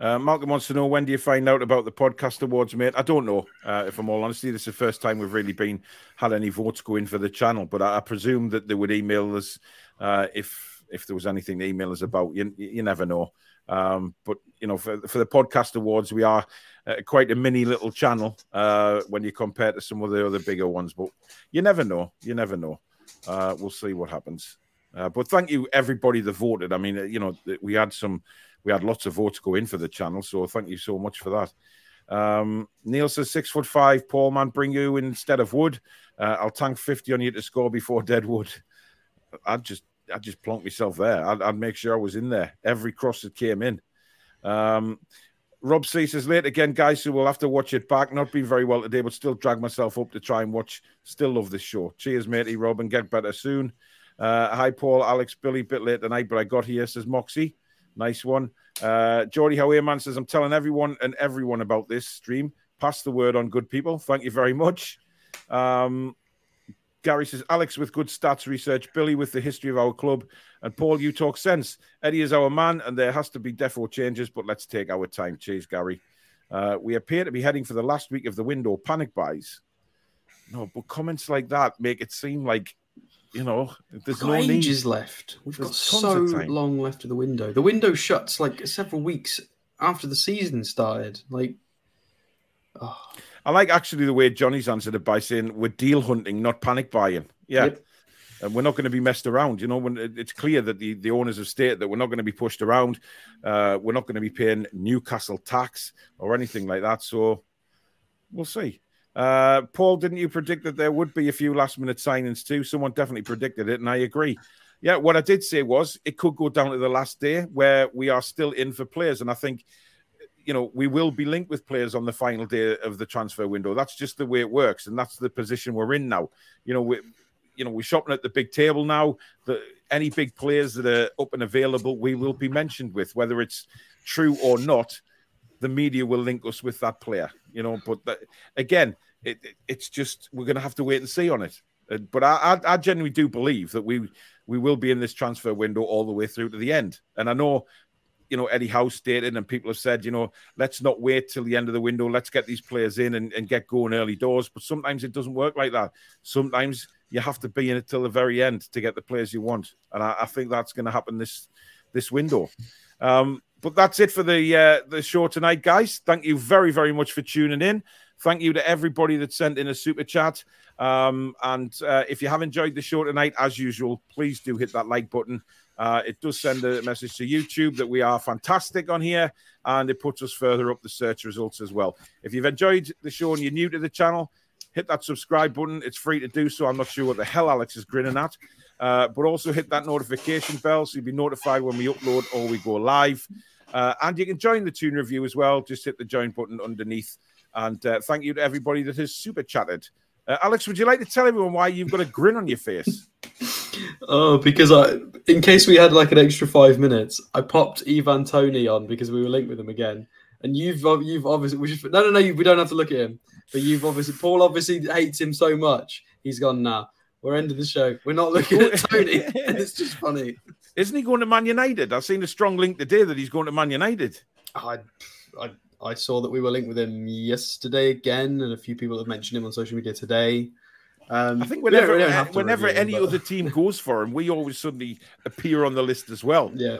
Uh, Malcolm wants to know when do you find out about the podcast awards, mate? I don't know. Uh, if I'm all honest, this is the first time we've really been had any votes go in for the channel, but I, I presume that they would email us uh, if if there was anything to email us about. You, you never know. Um, but you know, for, for the podcast awards, we are uh, quite a mini little channel uh, when you compare to some of the other bigger ones. But you never know. You never know. Uh, we'll see what happens. Uh, but thank you everybody that voted. I mean, uh, you know, we had some, we had lots of votes go in for the channel. So thank you so much for that. Um, Neil says six foot five, Paul man, bring you instead of Wood. Uh, I'll tank fifty on you to score before Deadwood. I'd just I just plonk myself there. I'd, I'd, make sure I was in there every cross that came in. Um, Rob C says late again, guys, so we'll have to watch it back. Not been very well today, but still drag myself up to try and watch. Still love this show. Cheers, matey, Rob, and get better soon. Uh, hi, Paul, Alex, Billy, bit late tonight, but I got here, says Moxie. Nice one. Uh, Howe man says, I'm telling everyone and everyone about this stream. Pass the word on good people. Thank you very much. Um, Gary says, Alex with good stats research, Billy with the history of our club, and Paul, you talk sense. Eddie is our man, and there has to be defo changes, but let's take our time. Cheers, Gary. Uh, we appear to be heading for the last week of the window. Panic buys. No, but comments like that make it seem like, you know, there's no ages need. left. We've there's got so long left of the window. The window shuts like several weeks after the season started. Like, oh. I like actually the way Johnny's answered it by saying we're deal hunting, not panic buying. Yeah. Yep. And we're not going to be messed around. You know, when it's clear that the, the owners have stated that we're not going to be pushed around. Uh, we're not going to be paying Newcastle tax or anything like that. So we'll see. Uh, Paul, didn't you predict that there would be a few last minute signings too? Someone definitely predicted it, and I agree. Yeah, what I did say was it could go down to the last day where we are still in for players. And I think you know, we will be linked with players on the final day of the transfer window. That's just the way it works, and that's the position we're in now. You know, we, you know, we're shopping at the big table now. The any big players that are up and available, we will be mentioned with, whether it's true or not. The media will link us with that player. You know, but the, again, it, it, it's just we're going to have to wait and see on it. Uh, but I, I, I genuinely do believe that we we will be in this transfer window all the way through to the end. And I know you know, Eddie Howe stated, and people have said, you know, let's not wait till the end of the window. Let's get these players in and, and get going early doors. But sometimes it doesn't work like that. Sometimes you have to be in it till the very end to get the players you want, and I, I think that's going to happen this this window. Um, but that's it for the uh, the show tonight, guys. Thank you very very much for tuning in. Thank you to everybody that sent in a super chat. Um, and uh, if you have enjoyed the show tonight, as usual, please do hit that like button. Uh, it does send a message to YouTube that we are fantastic on here, and it puts us further up the search results as well. If you've enjoyed the show and you're new to the channel, hit that subscribe button. It's free to do so. I'm not sure what the hell Alex is grinning at, uh, but also hit that notification bell so you'll be notified when we upload or we go live. Uh, and you can join the Toon Review as well. Just hit the join button underneath. And uh, thank you to everybody that has super chatted. Uh, Alex, would you like to tell everyone why you've got a grin on your face? Oh, because I, in case we had like an extra five minutes, I popped Ivan Toney on because we were linked with him again. And you've you've obviously we no no no we don't have to look at him, but you've obviously Paul obviously hates him so much he's gone now. Nah, we're ending the show. We're not looking at <laughs> Toney. <laughs> it's just funny. Isn't he going to Man United? I've seen a strong link today that he's going to Man United. I, I, I saw that we were linked with him yesterday again, and a few people have mentioned him on social media today. Um, I think whenever whenever any him, but... other team <laughs> goes for him, we always suddenly appear on the list as well. Yeah.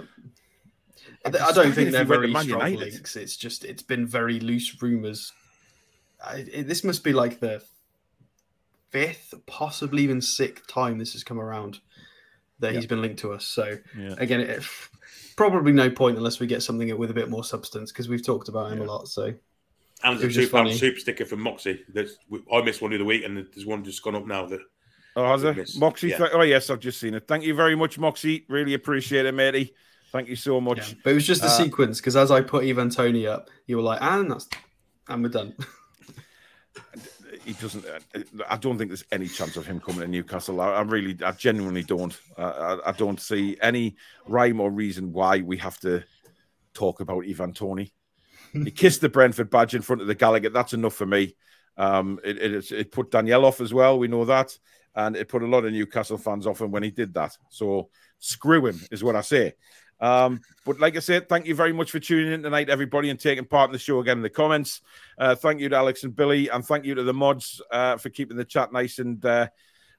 I, I don't think they're very strong links. It's just it's been very loose rumours I, it, this must be like the fifth, possibly even sixth time this has come around that he's been linked to us. So yeah. again, it, probably no point unless we get something with a bit more substance because we've talked about him yeah. a lot. So and there's a two pound super sticker from Moxie. There's, I missed one of the other week, and there's one just gone up now. That oh, has it? Moxie? Yeah. Th- oh, yes, I've just seen it. Thank you very much, Moxie. Really appreciate it, matey. Thank you so much. Yeah, but it was just a uh, sequence because as I put Ivan Toney up, you were like, and that's and we're done. <laughs> he doesn't. I don't think there's any chance of him coming to Newcastle. I, I really, I genuinely don't. I, I, don't see any rhyme or reason why we have to talk about Ivan Toney. <laughs> he kissed the Brentford badge in front of the Gallowgate. That's enough for me. Um, it, it, it put Danielle off as well. We know that, and it put a lot of Newcastle fans off him when he did that. So screw him is what I say. Um, but like I said, thank you very much for tuning in tonight, everybody, and taking part in the show again in the comments. Uh, thank you to Alex and Billy, and thank you to the mods uh, for keeping the chat nice and uh,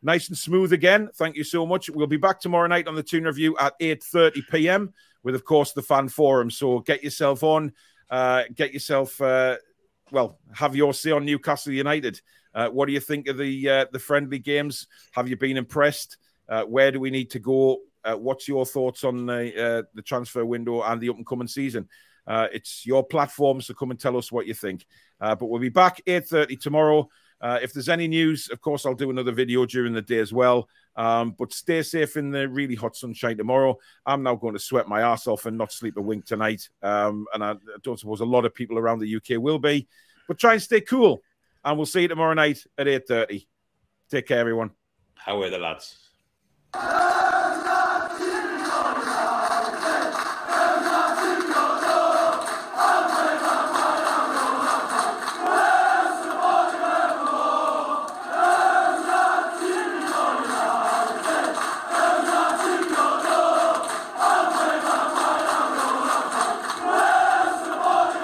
nice and smooth again. Thank you so much. We'll be back tomorrow night on the Toon Review at 8:30 p.m. with, of course, the fan forum. So get yourself on, uh, get yourself, uh, well, have your say on Newcastle United. Uh, what do you think of the the friendly games? Have you been impressed? where do we need to go? Uh, what's your thoughts on the, uh, the transfer window and the up and coming season? Uh, it's your platform, so come and tell us what you think. Uh, but we'll be back 8.30 tomorrow. Uh, if there's any news, of course, I'll do another video during the day as well. Um, but stay safe in the really hot sunshine tomorrow. I'm now going to sweat my ass off and not sleep a wink tonight. Um, and I don't suppose a lot of people around the UK will be. But try and stay cool. And we'll see you tomorrow night at 8.30. Take care, everyone. How are the lads?